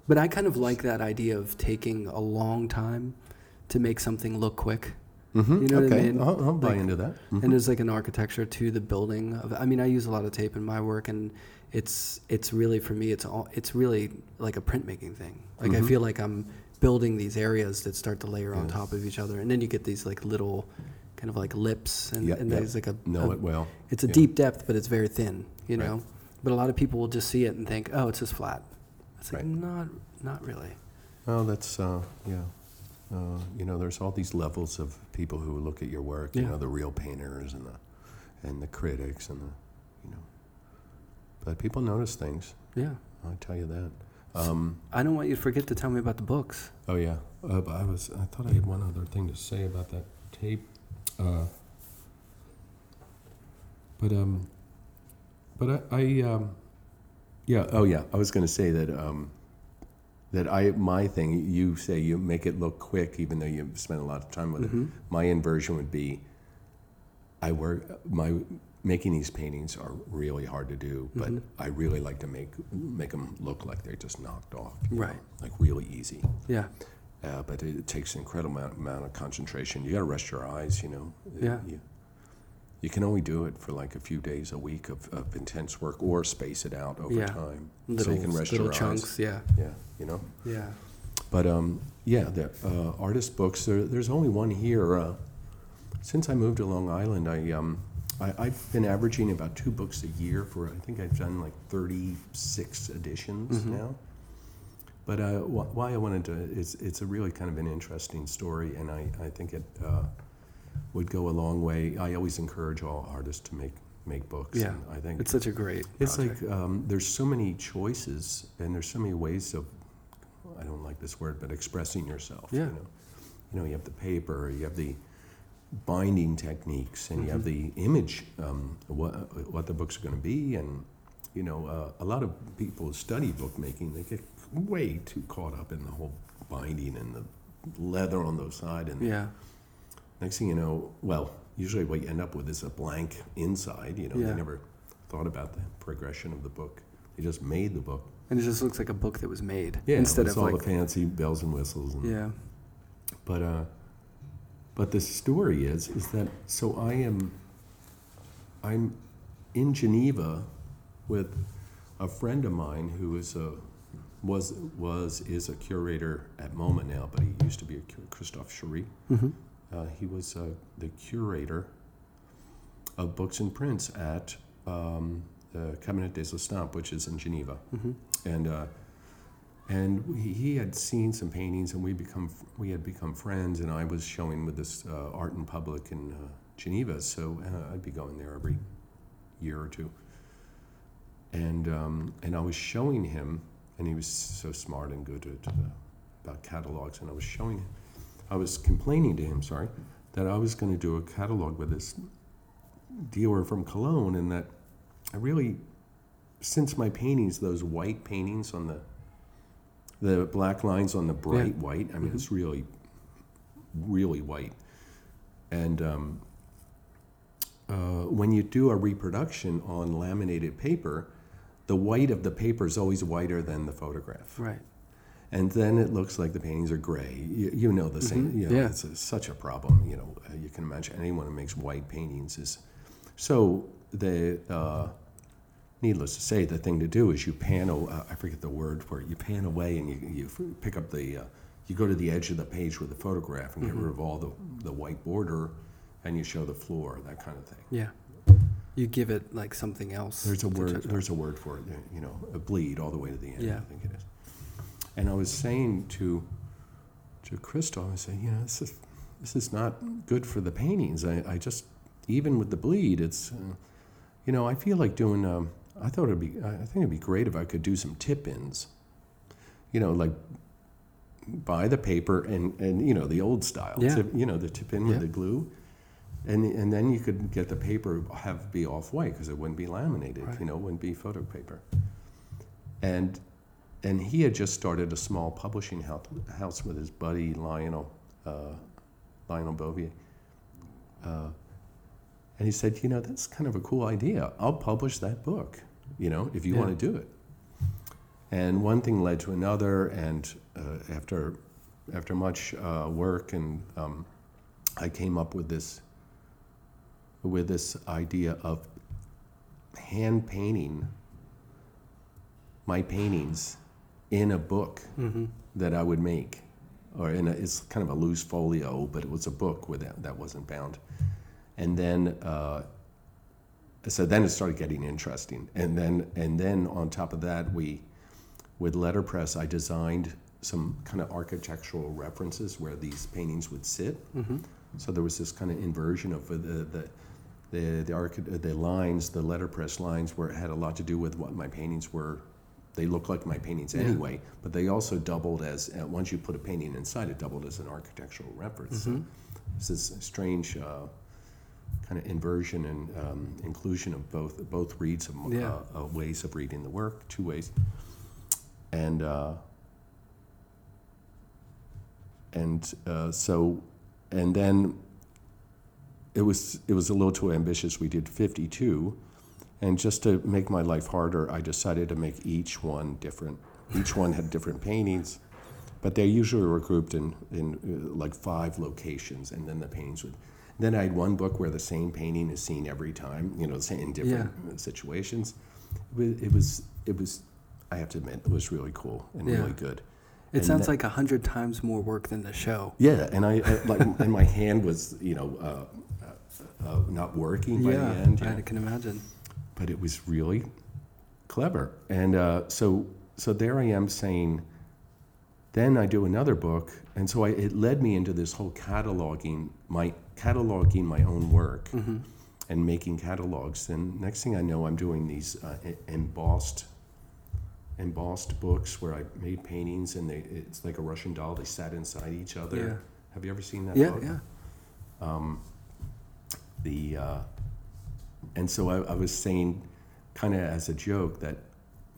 But I kind of like that idea of taking a long time to make something look quick. mhm, You know what I mean? I'll, I'll buy Like- into that. Mhm. And there's like an architecture to the building. Of, I mean, I use a lot of tape in my work, and it's it's really for me. It's all it's really like a printmaking thing. Like I Mhm. feel like I'm building these areas that start to layer on Yes. top of each other, and then you get these like little kind of like lips, and, Yep, and yep. there's like a, know a- it well. it's a yeah. deep depth, but it's very thin. You Right. know, but a lot of people will just see it and think, oh, it's just flat. It's like Right. not not really. oh that's uh, yeah. Uh, you know, there's all these levels of people who look at your work. You know, the real painters and the and the critics and the. But people notice things. Yeah. I tell you that. Um, I don't want you to forget to tell me about the books. Oh yeah, uh, but I was. I thought I had one other thing to say about that tape. Uh, but um, but I, I um, yeah. Oh yeah, I was going to say that um, that I my thing. You say you make it look quick, even though you've spent a lot of time with Mhm. it. My inversion would be. I work my making these paintings are really hard to do, but Mhm. I really like to make make them look like they're just knocked off. you know, Right. Like really easy. Yeah. Uh, but it, takes an incredible amount, amount of concentration. You got to rest your eyes, you know. Yeah. You, you can only do it for like a few days a week of, of intense work, or space it out over Yeah. time, Little, so you can rest little your chunks. eyes. Yeah. Yeah, you know. Yeah. But um, yeah, the uh, artist books. There, there's only one here. Uh, since I moved to Long Island, I um, I, I've been averaging about two books a year for. I think I've done like 36 editions Mhm. now. But uh, wh- why I wanted to is it's a really kind of an interesting story, and I, I think it uh, would go a long way. I always encourage all artists to make make books. Yeah. and I think It's such a great. it's project. like um, there's so many choices and there's so many ways of I don't like this word, but expressing yourself. Yeah. You know, you know, you have the paper, you have the binding techniques, and you have Mhm. the image, um, what what the books are going to be, and you know, uh, a lot of people study bookmaking, they get way too caught up in the whole binding and the leather on the side. And Yeah. next thing you know, well, usually what you end up with is a blank inside. You know, Yeah. they never thought about the progression of the book. They just made the book. And it just looks like a book that was made Yeah, instead of all like the fancy bells and whistles. And, yeah. But uh, but the story is is that so I am I'm in Geneva with a friend of mine who is a was was is a curator at MoMA now, but he used to be a cur- Christophe Cherix. Mm-hmm. Uh, he was uh, the curator of books and prints at um, the Cabinet des Estampes, which is in Geneva, Mm-hmm. and uh, and he, had seen some paintings, and we become we had become friends, and I was showing with this uh, art in public in uh, Geneva, so uh, I'd be going there every year or two, and um, and I was showing him, and he was so smart and good at uh, about catalogs, and I was showing him, I was complaining to him, sorry, that I was going to do a catalog with this dealer from Cologne, and that I really, since my paintings, those white paintings on the the black lines on the bright white. I mean, Mhm. it's really, really white. And um, uh, when you do a reproduction on laminated paper, the white of the paper is always whiter than the photograph. Right. And then it looks like the paintings are gray. You, you know the same. Mhm. You know, Yeah. It's a, such a problem. You know, uh, you can imagine anyone who makes white paintings is. So the uh, needless to say, the thing to do is you pan. Uh, I forget the word for it. You pan away and you you pick up the. Uh, you go to the edge of the page with the photograph and Mhm. get rid of all the the white border, and you show the floor, that kind of thing. Yeah. You give it like something else. There's a word. There's a word for it. You know, a bleed all the way to the end. Yeah. I think it is. And I was saying to to Crystal, I said, you know, this is this is not good for the paintings. I, I just even with the bleed, it's uh, you know, I feel like doing. Um, I thought it'd be. I think it'd be great if I could do some tip ins. You know, like buy the paper and and you know the old style. Yeah. Tip, you know, the tip in with the glue. And, and then you could get the paper have be off white because it wouldn't be laminated, Right. you know, it wouldn't be photo paper. And and he had just started a small publishing house, house with his buddy Lionel uh, Lionel Bovier. Uh, and he said, you know, that's kind of a cool idea. I'll publish that book, you know, if you Yeah. want to do it. And one thing led to another, and uh, after after much uh, work, and um, I came up with this with this idea of hand painting my paintings in a book Mhm. that I would make, or in a, it's kind of a loose folio, but it was a book with that, that wasn't bound. And then, uh, so then it started getting interesting. And then, and then on top of that, we, with letterpress, I designed some kind of architectural references where these paintings would sit. Mhm. So there was this kind of inversion of the the the the, archi- the lines, the letterpress lines, where it had a lot to do with what my paintings were. They look like my paintings Yeah. anyway, but they also doubled as uh, once you put a painting inside, it doubled as an architectural reference. So Mhm. it's this strange uh, kind of inversion and um, inclusion of both both reads of Yeah. uh, uh, ways of reading the work, two ways, and. Uh, and uh, so, and then it was it was a little too ambitious. We did 52, and just to make my life harder, I decided to make each one different. Each one had different paintings, but they usually were grouped in in uh, like five locations, and then the paintings would. Then I had one book where the same painting is seen every time, you know, in different uh, situations. It was, it was I have to admit it was really cool and Yeah. really good. It And sounds that- like a hundred times more work than the show. yeah, and I, I like, <laughs> and my hand was, you know, uh, uh, uh, not working by yeah, the end. you I can imagine. But it was really clever, and uh, so so there I am saying. Then I do another book, and so I, it led me into this whole cataloging my cataloging my own work hmm and making catalogs. And next thing I know, I'm doing these uh, embossed embossed books where I made paintings, and they it's like a Russian doll. They sat inside each other. Yeah. Have you ever seen that Yeah, book? yeah. Um, the uh, and so I, I was saying kind of as a joke that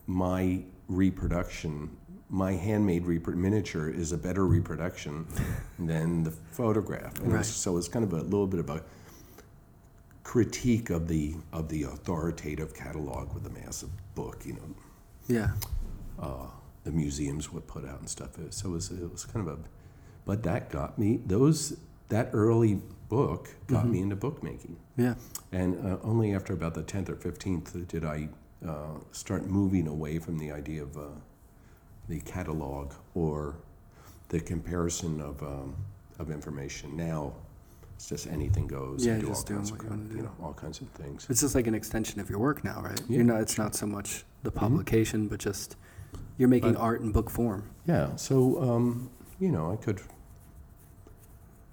my reproduction, my handmade repro- miniature, is a better reproduction <laughs> than the photograph. And it was- so it's kind of a little bit of a critique of the of the authoritative catalog with a massive book. You know, Yeah. uh, the museums would put out and stuff. So it was, it was kind of a, but that got me, those, that early book got me into bookmaking. Yeah. And uh, only after about the 10th or 15th did I uh, start moving away from the idea of uh, the catalog or the comparison of, um, of information. Now it's just anything goes. Yeah, and do just all doing kinds what of you wanna do. You know, all kinds of things. It's just like an extension of your work now, right? Yeah, You're not. It's not so much the Mhm. publication, but just you're making But- art in book form. Yeah, so um, you know, I could.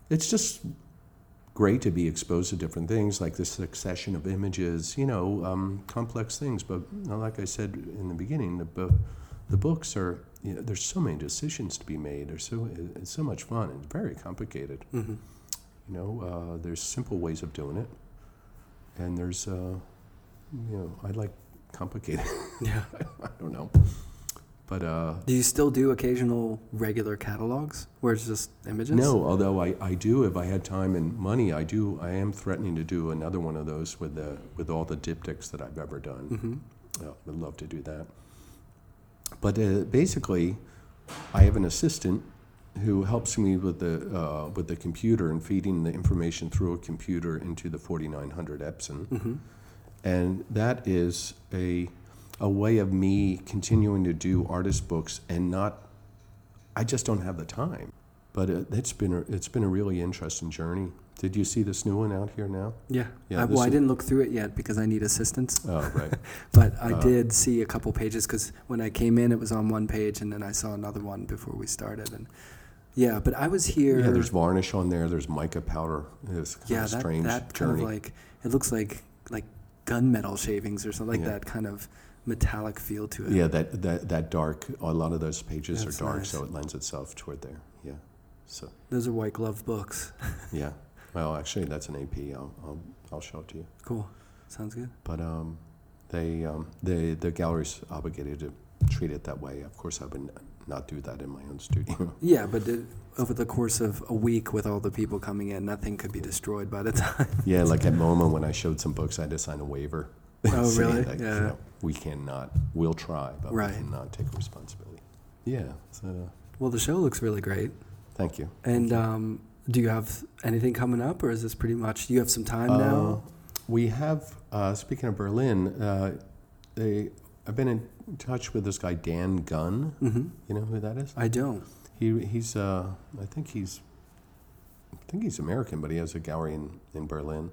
It's just great to be exposed to different things, like this succession of images. You know, um, complex things. But you know, like I said in the beginning, the the books are. You know, there's so many decisions to be made. There's so it's so much fun and very complicated. Mm-hmm. You know, uh, there's simple ways of doing it, and there's, uh, you know, I like complicated. <laughs> Yeah. I don't know, but. Uh, Do you still do occasional regular catalogs where it's just images? No, although I, I do, if I had time and money, I do, I am threatening to do another one of those with the, with all the diptychs that I've ever done. Mm-hmm. Would love to do that. But uh, basically, I have an assistant who helps me with the, uh, with the computer and feeding the information through a computer into the 4900 Epson. Mm-hmm. And that is a, a way of me continuing to do artist books and not, I just don't have the time. But it, it's been a, it's been a really interesting journey. Did you see this new one out here now? Yeah. Yeah, I, well, I didn't look through it yet because I need assistance. Oh, right. <laughs> But I Uh, did see a couple pages because when I came in, it was on one page, and then I saw another one before we started. And yeah, but I was here. yeah, there's varnish on there. There's mica powder. It's kind yeah, of that, strange that journey. kind of like it looks like like gunmetal shavings or something like Yeah. that kind of metallic feel to it. yeah, that, that that dark. A lot of those pages That's are dark, nice. so it lends itself toward there. So Those are white glove books. <laughs> yeah. Well, actually, that's an AP. I'll I'll, I'll show it to you. Cool. Sounds good. But um, they um, they the gallery's obligated to treat it that way. Of course, I would not do that in my own studio. <laughs> Yeah, but it, over the course of a week with all the people coming in, nothing could be destroyed by the <laughs> time. yeah, like at MoMA when I showed some books, I had to sign a waiver. Oh, really? that, you Yeah. know, we cannot. We'll try, but Right. we cannot take responsibility. Yeah. So Well, the show looks really great. Thank you. And um, do you have anything coming up, or is this pretty much? Do You have some time now. Uh, we have. Uh, speaking of Berlin, uh, they. I've been in touch with this guy Dan Gunn. Mm-hmm. You know who that is? I don't. He he's uh I think he's I think he's American, but he has a gallery in, in Berlin,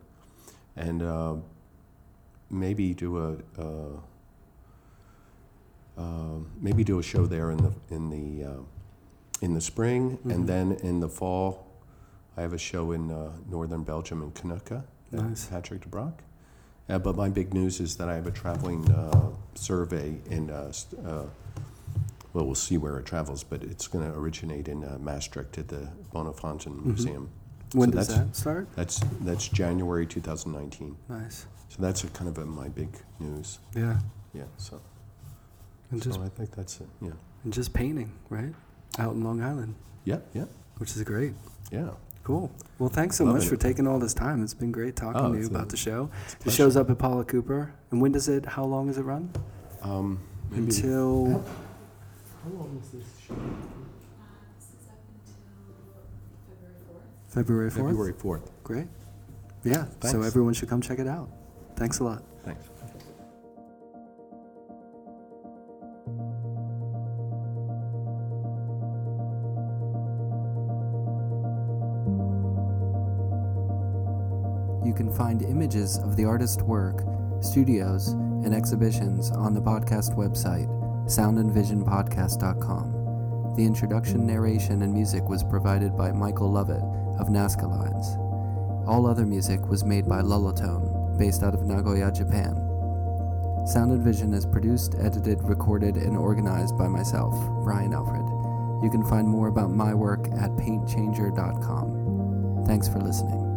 and uh, maybe do a uh, maybe do a show there in the in the uh, in the spring, Mhm. and then in the fall, I have a show in uh, northern Belgium in Knokke. at Nice. Patrick de Brock. Uh, but my big news is that I have a traveling uh, survey in uh, uh, well, we'll see where it travels, but it's going to originate in uh, Maastricht at the Bonnefanten Mhm. Museum. When So does that start? That's that's January 2019. Nice. So that's a kind of a, my big news. Yeah. Yeah. So, And so just I think that's it. Yeah. and just painting, right? Out in Long Island, Yeah. Yeah. which is great. Yeah. Cool. Well, thanks so Loving much for taking all this time. It's been great talking Oh, to you it's a- about the show. The show's up at Paula Cooper. And when does it? How long does it run? Um, Until how long is this show? February fourth. February 4th. Great. Yeah. So everyone should come check it out. Thanks a lot. Thanks. Images of the artist's work, studios, and exhibitions on the podcast website, soundandvisionpodcast.com. The introduction, narration, and music was provided by Michael Lovett of Nazca Lines. All other music was made by Lullatone, based out of Nagoya, Japan. Sound and Vision is produced, edited, recorded, and organized by myself, Brian Alfred. You can find more about my work at paintchanger.com. Thanks for listening.